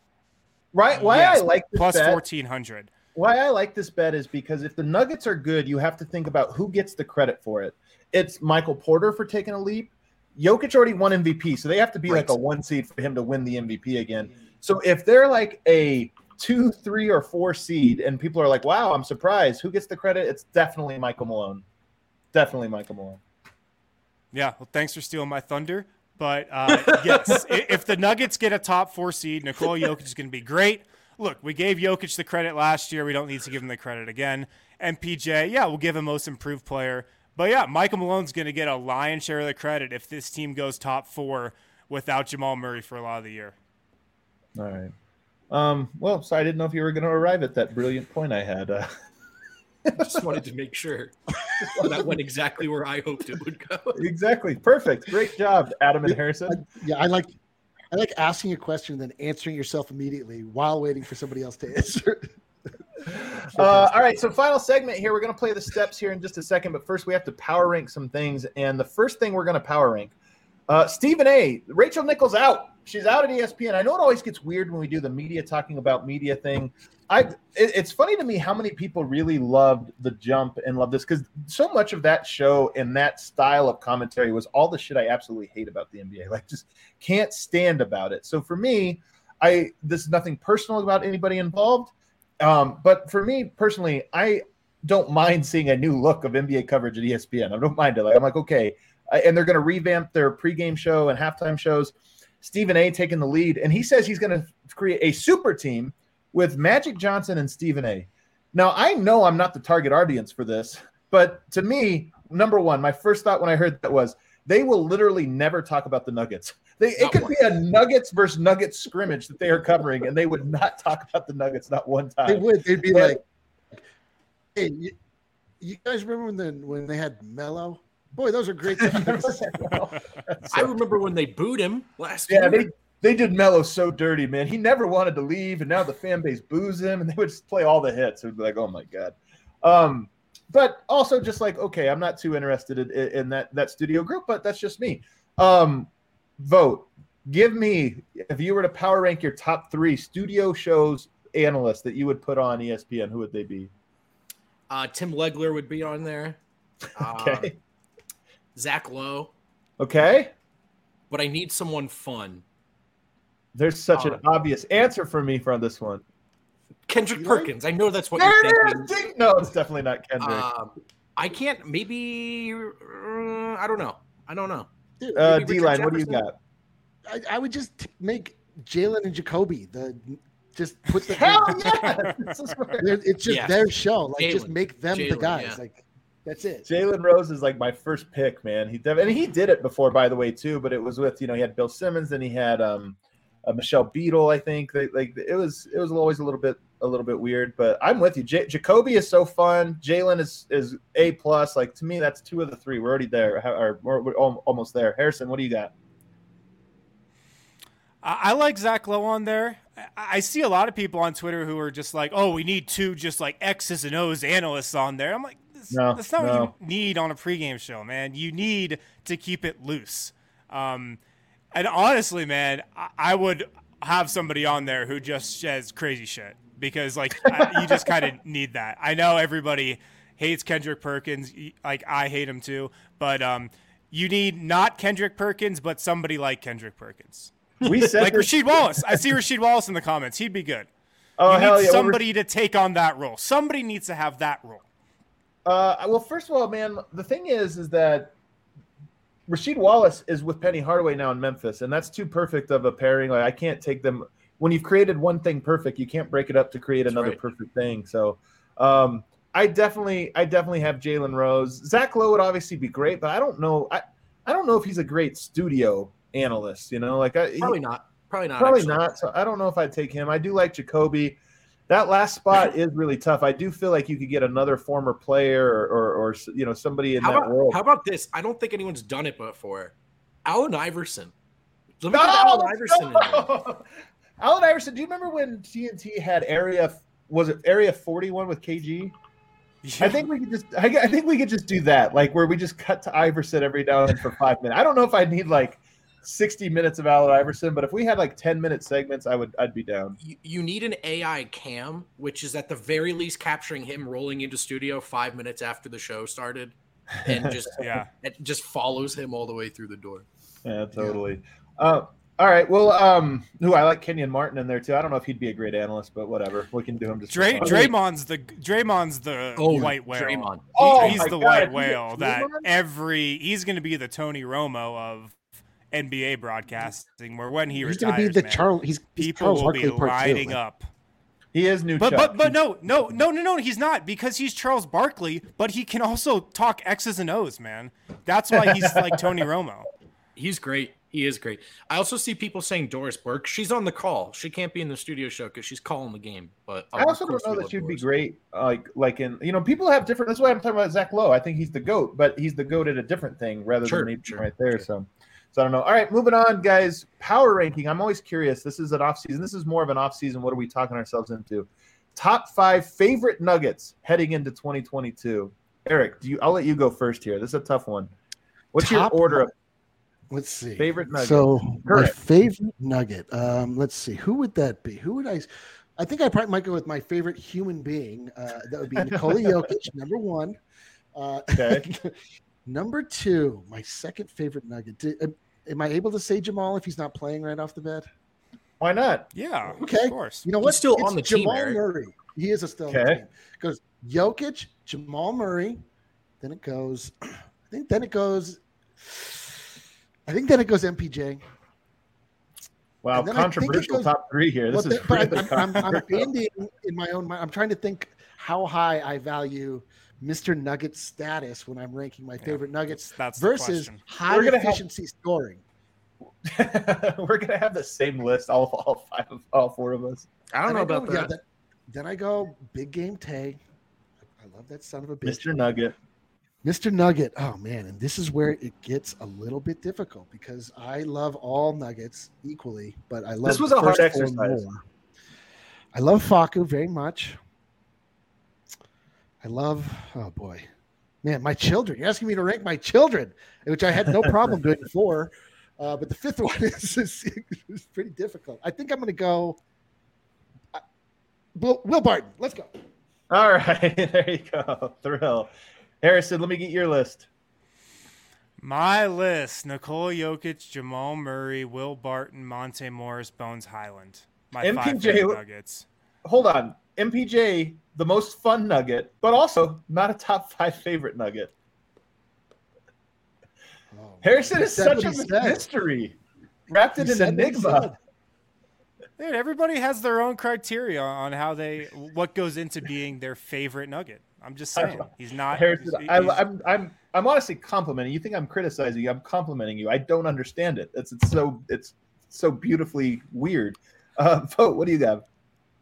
Right? Why Yes, I like this plus bet, 1400. why I like this bet is because if the Nuggets are good, you have to think about who gets the credit for it. It's Michael Porter for taking a leap. Jokic already won MVP, so they have to be like a one seed for him to win the MVP again. So if they're like a two, three, or four seed, and people are like, "Wow, I'm surprised," who gets the credit? It's definitely Michael Malone. Definitely Michael Malone. Yeah, well, thanks for stealing my thunder. But uh, yes, if the Nuggets get a top four seed, Nikola Jokic is going to be great. Look, we gave Jokic the credit last year. We don't need to give him the credit again. And PJ, yeah, we'll give him most improved player. But yeah, Michael Malone's going to get a lion's share of the credit if this team goes top four without Jamal Murray for a lot of the year. All right. Um, well, so I didn't know if you were going to arrive at that brilliant point I had. Uh, Just wanted to make sure that went exactly where I hoped it would go. exactly. Perfect. Great job, Adam and Harrison. Yeah, I like I like asking a question and then answering yourself immediately while waiting for somebody else to answer. Uh, all right, so final segment here. We're going to play the steps here in just a second, but first we have to power rank some things. And the first thing we're going to power rank, uh, Stephen A. Rachel Nichols out. She's out at ESPN. I know it always gets weird when we do the media talking about media thing. I it, it's funny to me how many people really loved the jump and love this because so much of that show and that style of commentary was all the shit I absolutely hate about the NBA. Like just can't stand about it. So for me, I this is nothing personal about anybody involved. Um, but for me personally, I don't mind seeing a new look of NBA coverage at ESPN. I don't mind it. Like I'm like, okay, and they're going to revamp their pregame show and halftime shows. Stephen A. taking the lead, and he says he's going to create a super team with Magic Johnson and Stephen A. Now I know I'm not the target audience for this, but to me, number one, my first thought when I heard that was they will literally never talk about the Nuggets. They, it could be a Nuggets versus Nuggets scrimmage that they are covering, and they would not talk about the Nuggets not one time. They would. They'd be like, "Hey, you, you guys remember when the, when they had Melo? Boy, those are great. I remember when they booed him last yeah, year. they they did Melo so dirty, man. He never wanted to leave, and now the fan base boos him, and they would just play all the hits. It would be like, oh my god. Um, but also just like, okay, I'm not too interested in, in that that studio group, but that's just me. Um, vote. Give me if you were to power rank your top three studio shows analysts that you would put on ESPN, who would they be? Uh, Tim Legler would be on there. Okay. Um, Zach Lowe, Okay. but I need someone fun. There's such Uh, an obvious answer for me for this one. Kendrick Perkins. I know that's what There you're thinking. No, it's definitely not Kendrick. Um, I can't. Maybe uh, I don't know. I don't know. Uh, D line. what do you got? I, I would just make Jalen and Jacoby the just put the Hell yeah! This is where- They're- it's just Yes. their show. Like just make them the guys. yeah. Like that's it. Jalen Rose is like my first pick, man. He def- and he did it before, by the way, too. But it was with you know he had Bill Simmons, and he had um, uh, Michelle Beadle. I think they, like it was it was always a little bit a little bit weird. But I'm with you. J- Jacoby is so fun. Jalen is is a plus. Like to me, that's two of the three. We're already there, or we're, we're almost there. Harrison, what do you got? I, I like Zach Lowe on there. I, I see a lot of people on Twitter who are just like, "Oh, we need two just like X's and O's analysts on there." I'm like, that's, No, that's not no. what you need on a pregame show, man. You need to keep it loose. Um, and honestly, man, I, I would have somebody on there who just says crazy shit because like I, you just kind of need that. I know everybody hates Kendrick Perkins, like I hate him too, but um, you need not Kendrick Perkins, but somebody like Kendrick Perkins We said like Rasheed Wallace. I see Rasheed Wallace in the comments. He'd be good. Oh you hell need yeah! Well, somebody to take on that role. Somebody needs to have that role. Uh, well, first of all, man, the thing is, is that Rasheed Wallace is with Penny Hardaway now in Memphis, and that's too perfect of a pairing. Like I can't take them when you've created one thing perfect, you can't break it up to create another right. perfect thing. So, um, I definitely, I definitely have Jalen Rose. Zach Lowe would obviously be great, but I don't know. I, I don't know if he's a great studio analyst. You know, like I, he- Probably not. Probably not. Probably actually. not. So I don't know if I'd take him. I do like Jacoby. That last spot is really tough. I do feel like you could get another former player or, or, or you know somebody in How that about, world. how about this? I don't think anyone's done it before. Allen Iverson. Let me No, Allen Iverson in there. Allen Iverson. Do you remember when TNT had area? Was it area forty one with KG? I think we could just. I, I think we could just do that, like where we just cut to Iverson every now and then for five minutes. I don't know if I need like sixty minutes of Allen Iverson, but if we had like ten minute segments, I would. I'd be down. You, you need an AI cam, which is at the very least capturing him rolling into studio five minutes after the show started, and just Yeah. it just follows him all the way through the door. Yeah, totally. Uh, all right. Well, um, who I like Kenyon Martin in there too. I don't know if he'd be a great analyst, but whatever. We can do him just. for Dray. Draymond's the Draymond's the Oh, white whale. Draymond. He- Oh he's my the God, white if you whale that every he's going to be the Tony Romo of NBA broadcasting. Where when he He's going retires, to be the man, Charles. He's, he's people Charles will be Barkley two, lining up. He is new. But Chuck. but but no no no no no he's not because he's Charles Barkley, but he can also talk X's and O's, man. That's why he's like Tony Romo. He's great. He is great. I also see people saying Doris Burke. She's on the call. She can't be in the studio show because she's calling the game. But I also don't know that love she'd be great. Like like in you know people have different. That's why I'm talking about Zach Lowe. I think he's the goat, but he's the goat at a different thing rather Sure, than sure, right there. sure. So. So I don't know. All right, moving on, guys. Power ranking. I'm always curious. This is an off season. This is more of an off season. What are we talking ourselves into? Top five favorite Nuggets heading into 2022. Eric, do you? I'll let you go first here. This is a tough one. What's Top your order of Let's see. favorite Nuggets? So my favorite nugget. Um, let's see. Who would that be? Who would I? I think I probably might go with my favorite human being. Uh, that would be Nikola Jokic, number one. Uh, Okay. number two, my second favorite nugget. Did, am- am I able to say Jamal if he's not playing right off the bat? Why not? Yeah, Okay. of course. You know He's still It's on the team, Jamal Eric. Murray. He is a still on the Okay. team because Jokic, Jamal Murray. Then it goes. I think then it goes. I think then it goes MPJ. Wow, controversial goes, top three here. This well, is really I'm, I'm, I'm banding in my own mind. I'm trying to think how high I value Mr. Nugget status when I'm ranking my favorite yeah, Nuggets that's, that's versus high efficiency have, scoring. we're gonna have the same list, all all five of all four of us. I don't know I about go, that. Yeah, that. Then I go big game Tay. I love that son of a bitch. Mr. Nugget. Mr. Nugget. Oh man, and this is where it gets a little bit difficult because I love all Nuggets equally, but I love this was a hard exercise. More. I love Facu very much. I love. Oh boy, man, my children. You're asking me to rank my children, which I had no problem doing before. Uh, but the fifth one is, is, is, pretty difficult. I think I'm going to go. Uh, Will, Will Barton. Let's go. All right, there you go. Thrill. Harrison, let me get your list. My list: Nikola Jokic, Jamal Murray, Will Barton, Monte Morris, Bones Hyland. My MPJ nuggets. Hold on, MPJ, the most fun nugget, but also not a top five favorite nugget. Oh, Harrison is such a mystery, wrapped in an enigma. Dude, everybody has their own criteria on how they what goes into being their favorite nugget. I'm just saying he's not. Harrison, he's, I, am I'm, I'm I'm honestly complimenting. You think I'm criticizing you? I'm complimenting you. I don't understand it. It's it's so it's so beautifully weird. Uh, vote. What do you have?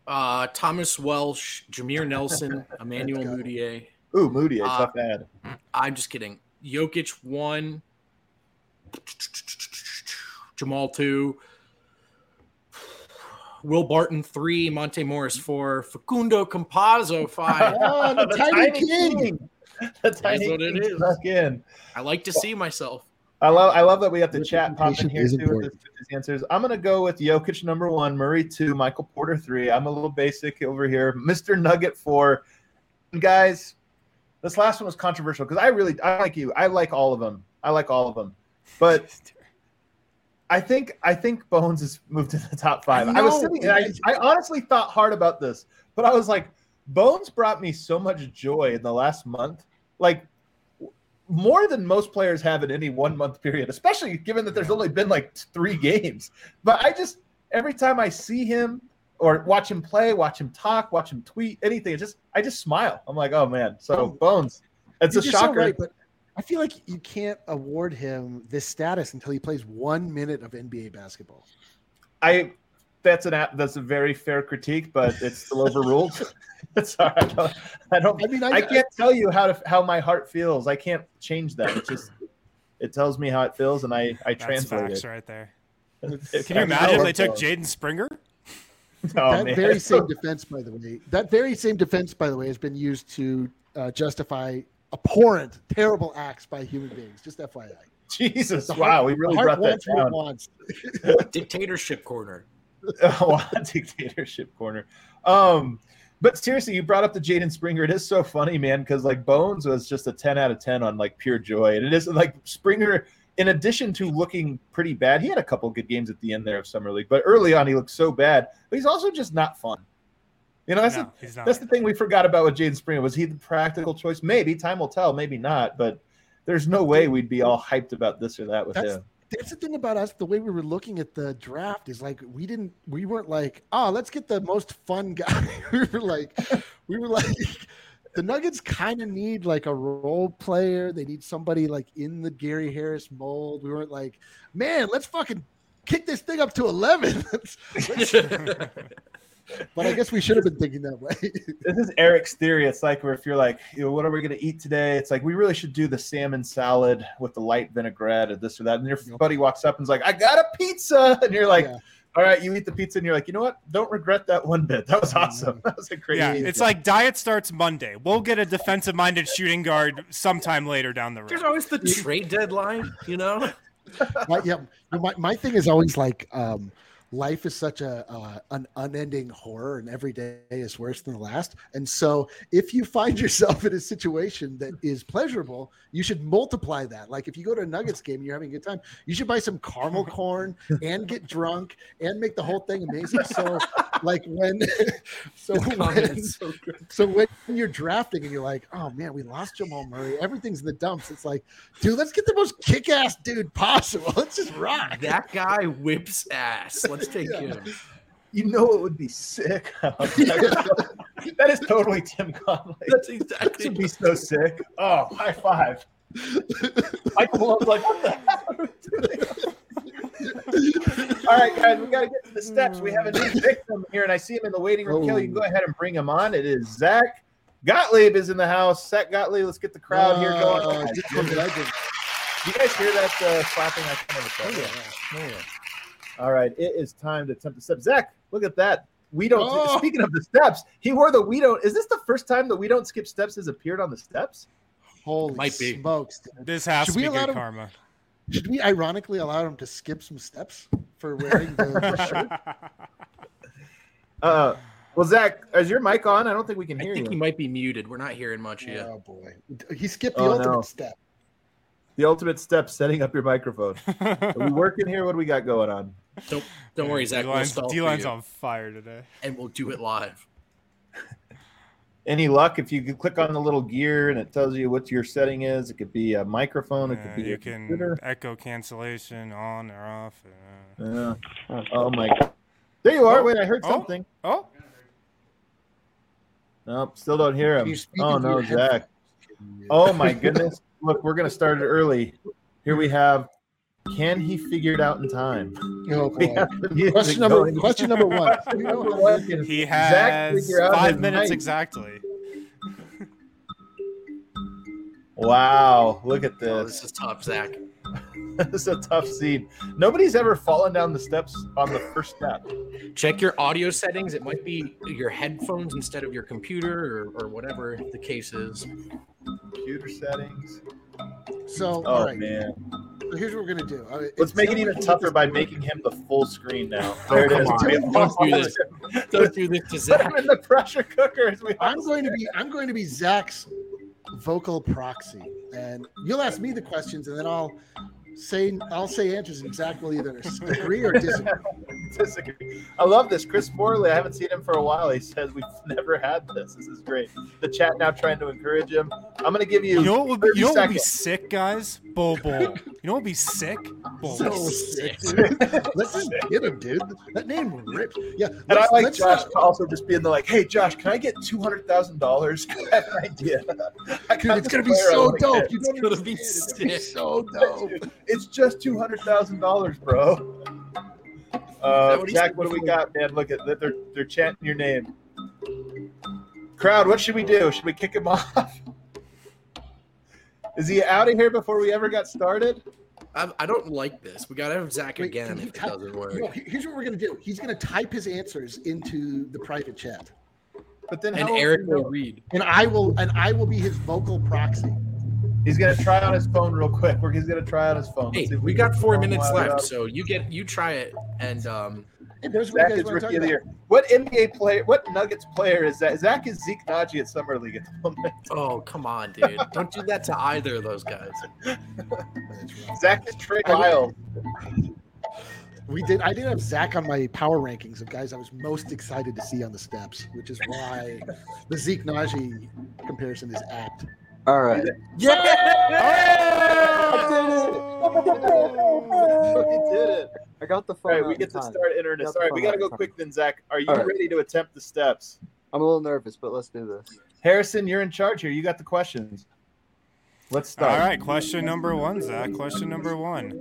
Uh, Thomas Welsh, Jameer Nelson, Emmanuel Mudiay. Ooh, Mudiay, uh, tough ad. I'm just kidding. Jokic one, Jamal two, Will Barton three, Monte Morris four, Facundo Campazzo five. oh, the, the tiny, tiny king. king. The tiny what it is. In. I like to see myself. I love I love that we have the chat popping here too with these answers. I'm gonna go with Jokic number one, Murray two, Michael Porter three. I'm a little basic over here. Mr. Nugget four. guys, this last one was controversial because I really I like you. I like all of them. I like all of them. But I think I think Bones has moved to the top five. I, I was sitting I, I honestly thought hard about this, but I was like, Bones brought me so much joy in the last month. Like more than most players have in any one month period, especially given that there's only been like three games. But I just every time I see him or watch him play, watch him talk, watch him tweet, anything, it just I just smile. I'm like, oh man. So Bones, it's a shocker. So right, but I feel like you can't award him this status until he plays one minute of NBA basketball. I that's an app that's a very fair critique, but it's still overruled. Sorry, I don't. I, don't, I mean, I, I can't I, tell you how to how my heart feels. I can't change that. It just it tells me how it feels, and I I translate it right there. Can you imagine they took Jaden Springer? Oh, that man. very same defense, by the way, that very same defense, by the way, has been used to uh, justify abhorrent, terrible acts by human beings. Just FYI. Jesus, heart, wow, we really brought that down. Dictatorship corner. oh, dictatorship corner. Um, but seriously, you brought up the Jaden Springer. It is so funny, man, because like Bones was just a 10 out of 10 on like pure joy. And it is like Springer, in addition to looking pretty bad, he had a couple good games at the end there of Summer League, but early on he looked so bad, but he's also just not fun. You know, that's, no, the, that's the thing we forgot about with Jaden Springer. Was he the practical choice? Maybe time will tell, maybe not, but there's no way we'd be all hyped about this or that with that's, him. That's the thing about us. The way we were looking at the draft is like we didn't, we weren't like, oh, let's get the most fun guy. we were like, we were like, the Nuggets kind of need like a role player. They need somebody like in the Gary Harris mold. We weren't like, man, let's fucking kick this thing up to 11. let's, let's, but I guess we should have been thinking that way. this is Eric's theory. It's like where if you're like, you know, what are we going to eat today? It's like we really should do the salmon salad with the light vinaigrette or this or that. And your buddy walks up and's like, I got a pizza, and you're like. Yeah. All right, you eat the pizza and you're like, you know what? Don't regret that one bit. That was awesome. That was a great. Yeah, it's like diet starts Monday. We'll get a defensive-minded shooting guard sometime later down the road. There's always the trade deadline, you know. my, yeah, my, my thing is always like, um, life is such a uh, an unending horror and every day is worse than the last. And so if you find yourself in a situation that is pleasurable you should multiply that. Like if you go to a nuggets game and you're having a good time you should buy some caramel corn and get drunk and make the whole thing amazing. So like when so when, so good. so when you're drafting and you're like, oh man, we lost Jamal Murray, everything's in the dumps. It's like, dude, let's get the most kick-ass dude possible. Let's just rock. That guy whips ass. Let's take Yeah. him. You know it would be sick. that is totally Tim Connelly. That's This exactly would be so sick. Oh, high five. Michael Malone's like, what the hell are we doing? All right, guys, we got to get to the steps. We have a new victim here, and I see him in the waiting room. Kelly, you can go ahead and bring him on. It is Zach Gottlieb is in the house. Zach Gottlieb, let's get the crowd here going. Oh, Oh, my Discord goodness. legend. Do you guys hear that uh, slapping? I can never Oh, tell. yeah. All right, it is time to attempt the steps. Zach, look at that. We don't. Oh. Speaking of the steps, he wore the we don't. Is this the first time that we don't skip steps has appeared on the steps? Holy Might be. smokes. dude. This has Should to be allow good him- karma. Should we ironically allow him to skip some steps for wearing the, the shirt? Uh, well, Zach, is your mic on? I don't think we can hear you. I think you. he might be muted. We're not hearing much yet. Oh boy, he skipped the Oh, ultimate no. step. The ultimate step: setting up your microphone. Are we working here? What do we got going on? Don't don't worry, Zach. We'll D-line's, stall for D-line's you, on fire today. and we'll do it live. Any luck? If you could click on the little gear and it tells you what your setting is, it could be a microphone. It could Uh, be you a can computer. echo cancellation on or off. uh, Yeah. Oh my! God. There you are. Wait, I heard Oh. something. Oh, Nope, still don't hear him. Oh no, your Zach. Oh my goodness. Look, we're gonna start it early. Here we have can he figure it out in time? Oh boy. have the music Question number question number one. Question number one, he has five minutes mic? exactly. Wow, look at Oh, this. this is tough, Zach. this is a tough scene. Nobody's ever fallen down the steps on the first step. Check your audio settings. It might be your headphones instead of your computer or, or whatever the case is. Computer settings. So Oh all right. man. So here's what we're gonna do. Uh, Let's make it even tougher by making him the full screen now. Oh, There it come is. on. Don't do this. Don't do this to Put him in the pressure cooker. as we I'm going to be I'm going to be Zach's vocal proxy, and you'll ask me the questions, and then I'll say I'll say answers, and Zach will either agree or disagree. disagree. I love this. Chris Morley, I haven't seen him for a while. He says we've never had this. This is great. The chat now trying to encourage him. I'm going to give you. You know what would be, you know what would be sick, guys? Bull Bull. You know what would be sick? Bull So Bull. sick, dude. Let's just get him, dude. That name rips. Yeah, And I like Josh uh, also just being the like, "Hey, Josh, can I get two hundred thousand dollars? I have an idea. I Dude, it's gonna be so dope. get. You don't gonna be understand. It's gonna be sick. so dope. It's just two hundred thousand dollars, bro." that Uh, what he Zach, what do we got, man? Look at that. They're they're chanting your name. Crowd, what should we do? Should we kick him off? Is he out of here before we ever got started? I, I don't like this. We gotta have Zach Wait, again can he it doesn't work. No, he- here's what we're gonna do. He's gonna type his answers into the private chat, But then And Eric will read. and I will and I will be his vocal proxy. He's gonna try on his phone real quick. We're- He's gonna try on his phone. Hey, Let's see if we can got four minutes left, up. so you get you try it, and um, Hey, there's what Zach you is rookie of the year. What NBA player? What Nuggets player is that? Zach is Zeke Nnaji at summer league at the moment. oh come on, dude, don't do that to either of those guys. Zach is Trey I mean- Lyles. We did. I did have Zach on my power rankings of guys I was most excited to see on the steps, which is why the Zeke Nnaji comparison is apt. All right. Oh! he did it. I got the All phone. right, out we get to time. start internet. this. Got All right, we got to go in quick then, Zach. Are you All right. ready to attempt the steps? I'm a little nervous, but let's do this. Harrison, you're in charge here. You got the questions. Let's start. All right, question number one, Zach. Question number one.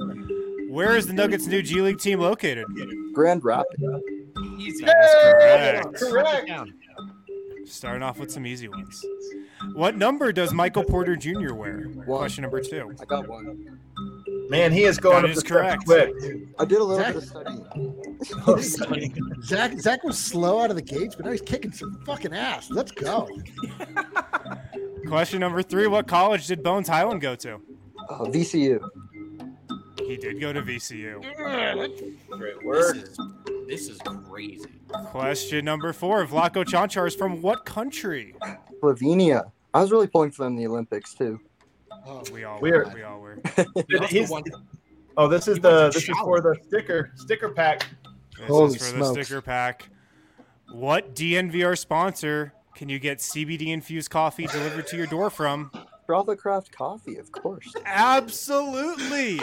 Where is the Nuggets' new G League team located? Grand Rapids. Easy. Hey, correct. correct. Starting off with some easy ones. What number does Michael Porter Jr. wear? One. Question number two. I got one. Man, he is going That up is the correct. quick. I did a little Zach- bit of studying. Zach Zach was slow out of the gates, but now he's kicking some fucking ass. Let's go. Question number three. What college did Bones Hyland go to? Uh, VCU. He did go to VCU. Great work. Is this is crazy. Question number four. Vlatko Cancar is from what country? Slovenia. I was really pulling for them in the Olympics too. Oh, We all We were. We all were. He also He's- won- Oh, this is the this is for the sticker sticker pack. This Holy is for smokes. the sticker pack. What DNVR sponsor can you get CBD infused coffee delivered to your door from? Strava Craft Coffee, of course. Absolutely.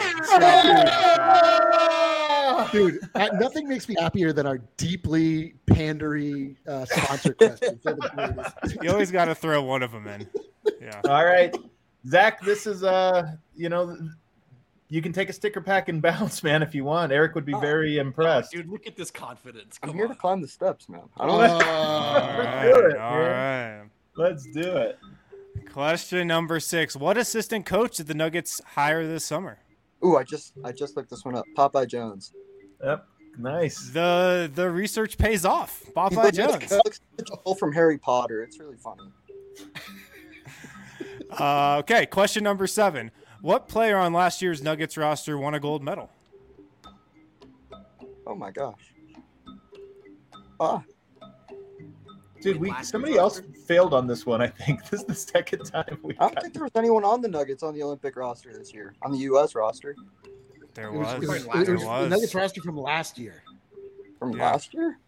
Dude, nothing makes me happier than our deeply pandery uh, sponsor questions. They're the greatest. You always got to throw one of them in. Yeah. All right, Zach. This is uh, you know, you can take a sticker pack and bounce, man, if you want. Eric would be very impressed. Dude, look at this confidence. I'm Come here on. to climb the steps, man. I don't All know. right. do it, All Let's do it. Question number six. What assistant coach did the Nuggets hire this summer? Ooh, I just I just looked this one up. Popeye Jones. Yep. Nice. The the research pays off. Popeye looks- Jones. he looks like Joel from Harry Potter. It's really funny. Uh, okay, question number seven. What player on last year's Nuggets roster won a gold medal? Oh my gosh. Ah, Dude, we somebody else failed on this one. I think this is the second time we. I don't got- think there was anyone on the Nuggets on the Olympic roster this year. On the U.S. roster There It was, was. it was, Last it was There the. Nuggets roster from last year, from Yeah. last year.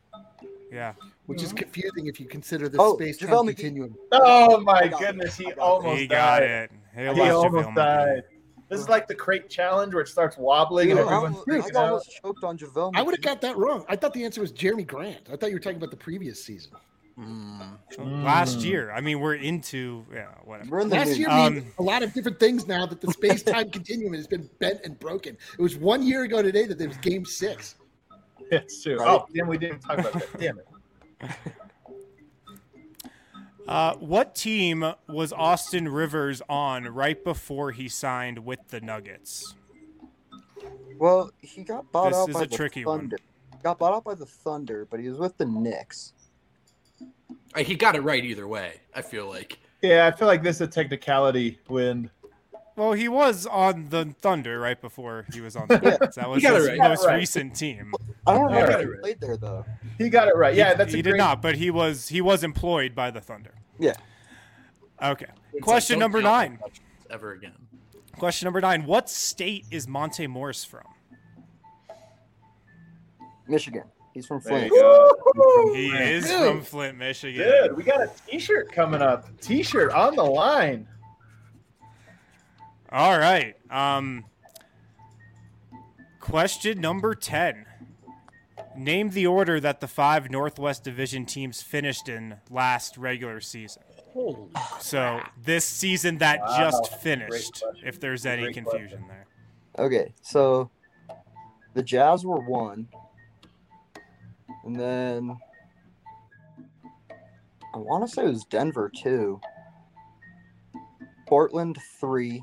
Yeah. which is confusing if you consider the Oh, space JaVale time McGee. continuum. Oh my I got it. goodness, he I got it. almost He got died. it. He, He almost died. This is like the crate challenge where it starts wobbling Dude, and I everyone's almost, I almost choked on JaVale. I would have got that wrong. I thought the answer was Jerami Grant. I thought you were talking about the previous season. Last Mm. year. I mean, we're into yeah, whatever. We're in the Last new- year Um, means a lot of different things now that the space time continuum has been bent and broken. It was one year ago today that there was game six. It's true. Right. Oh, damn, we didn't talk about that. Damn it. Uh, what team was Austin Rivers on right before he signed with the Nuggets? Well, he got bought This out is by a the tricky one. Got bought out by the Thunder, but he was with the Knicks. He got it right either way. I feel like. Yeah, I feel like this is a technicality win. Well, he was on the Thunder right before he was on the Nuggets. That was got his right. most Right. recent team. I don't remember Alright. if he played there though. He got it right. Yeah, he, that's a he great, did not, but he was he was employed by the Thunder. Yeah. Okay. It's Question like, number nine. Ever again. Question number nine. What state is Monte Morris from? Michigan. He's from Flint. He Man. is Dude. from Flint, Michigan. Dude, we got a T-shirt coming up. T-shirt on the line. All right. Um, question number 10. Name the order that the five Northwest Division teams finished in last regular season. Holy So this season that Wow. just finished, if there's any Great confusion there. Okay, so the Jazz were one, and then I want to say it was Denver two, Portland three,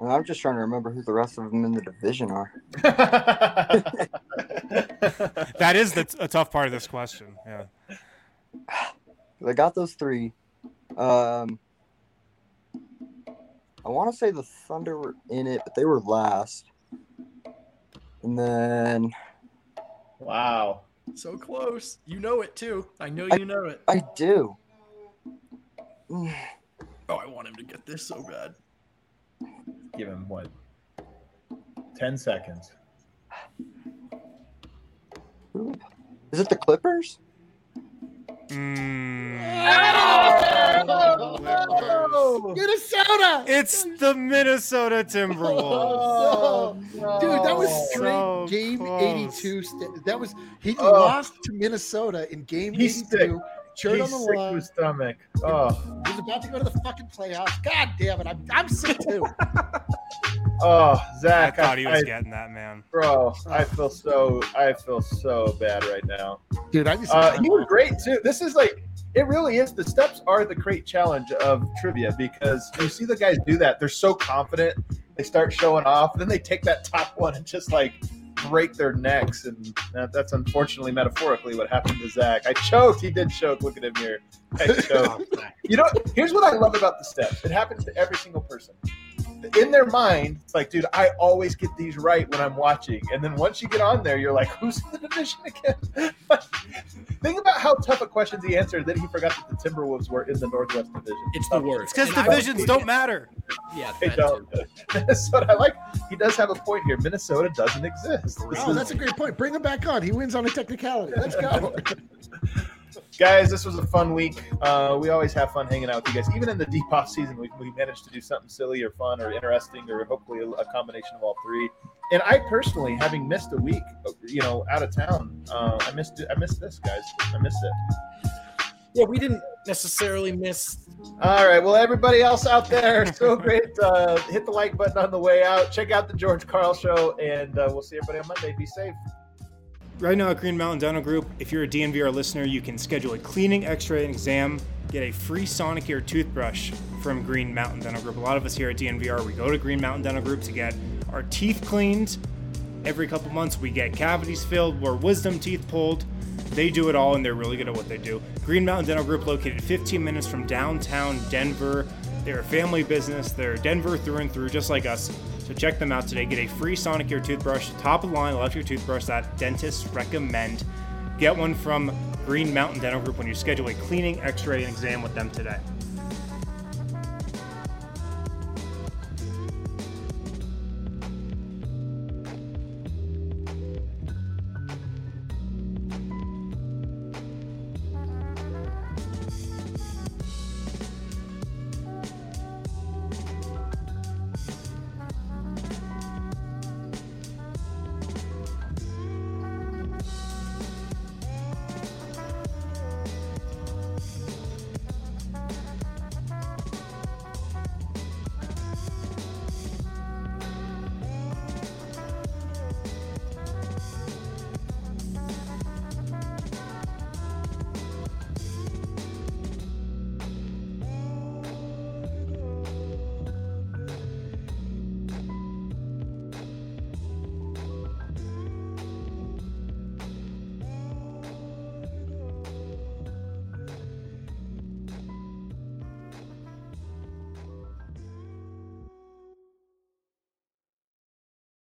and I'm just trying to remember who the rest of them in the division are. That is the, a tough part of this question. Yeah. I got those three. Um, I want to say the Thunder were in it, but they were last. And then wow. So close. You know it too. I know I- you know it. I do. Oh, I want him to get this so bad. Give him what? Ten seconds. Is it the Clippers? Mm, Minnesota! it's the Minnesota Timberwolves. Oh, Dude, that was straight So game close. 82. st- That was he Oh. lost to Minnesota in game He's 82. sick. Shirt He's on the sick to line. his stomach. Oh, He's about to go to the fucking playoffs. God damn it. I'm, I'm sick too. oh, Zach. I Zach. thought he was I- getting that, man. Bro, I feel so I feel so bad right now. Dude, I just Uh, he was great too. This is like it really is. The steps are the great challenge of trivia because you see the guys do that. They're so confident. They start showing off, then they take that top one and just like break their necks, and that, that's unfortunately metaphorically what happened to Zach. I choked. He did choke. Look at him here. I choked. Oh, you know, here's what I love about the steps. It happens to every single person. In their mind, it's like, dude, I always get these right when I'm watching. And then once you get on there, you're like, who's in the division again? Think about how tough a question he answered that he forgot that the Timberwolves were in the Northwest Division. It's the worst. It's because And I- divisions don't matter. Yeah, They that don't. too. Minnesota, I like. He does have a point here. Minnesota doesn't exist. This Oh, is- that's a great point. Bring him back on. He wins on a technicality. Let's go. guys, this was a fun week. Uh, we always have fun hanging out with you guys. Even in the deep off season, we, we managed to do something silly or fun or interesting or hopefully a, a combination of all three. And I personally, having missed a week, you know, out of town, uh, I missed it. I missed this, guys. I missed it. Yeah, we didn't necessarily miss. All right. Well, everybody else out there, so great. Uh, hit the like button on the way out. Check out the George Karl show, and uh, we'll see everybody on Monday. Be safe. Right now at Green Mountain Dental Group, if you're a DNVR listener, you can schedule a cleaning, x-ray, and exam, get a free Sonicare toothbrush from Green Mountain Dental Group. A lot of us here at DNVR, we go to Green Mountain Dental Group to get our teeth cleaned. Every couple months, we get cavities filled, or wisdom teeth pulled. They do it all, and they're really good at what they do. Green Mountain Dental Group, located 15 minutes from downtown Denver. They're a family business. They're Denver through and through, just like us. So check them out today. Get a free Sonicare toothbrush, top of the line electric toothbrush that dentists recommend. Get one from Green Mountain Dental Group when you schedule a cleaning, x ray, and exam with them today.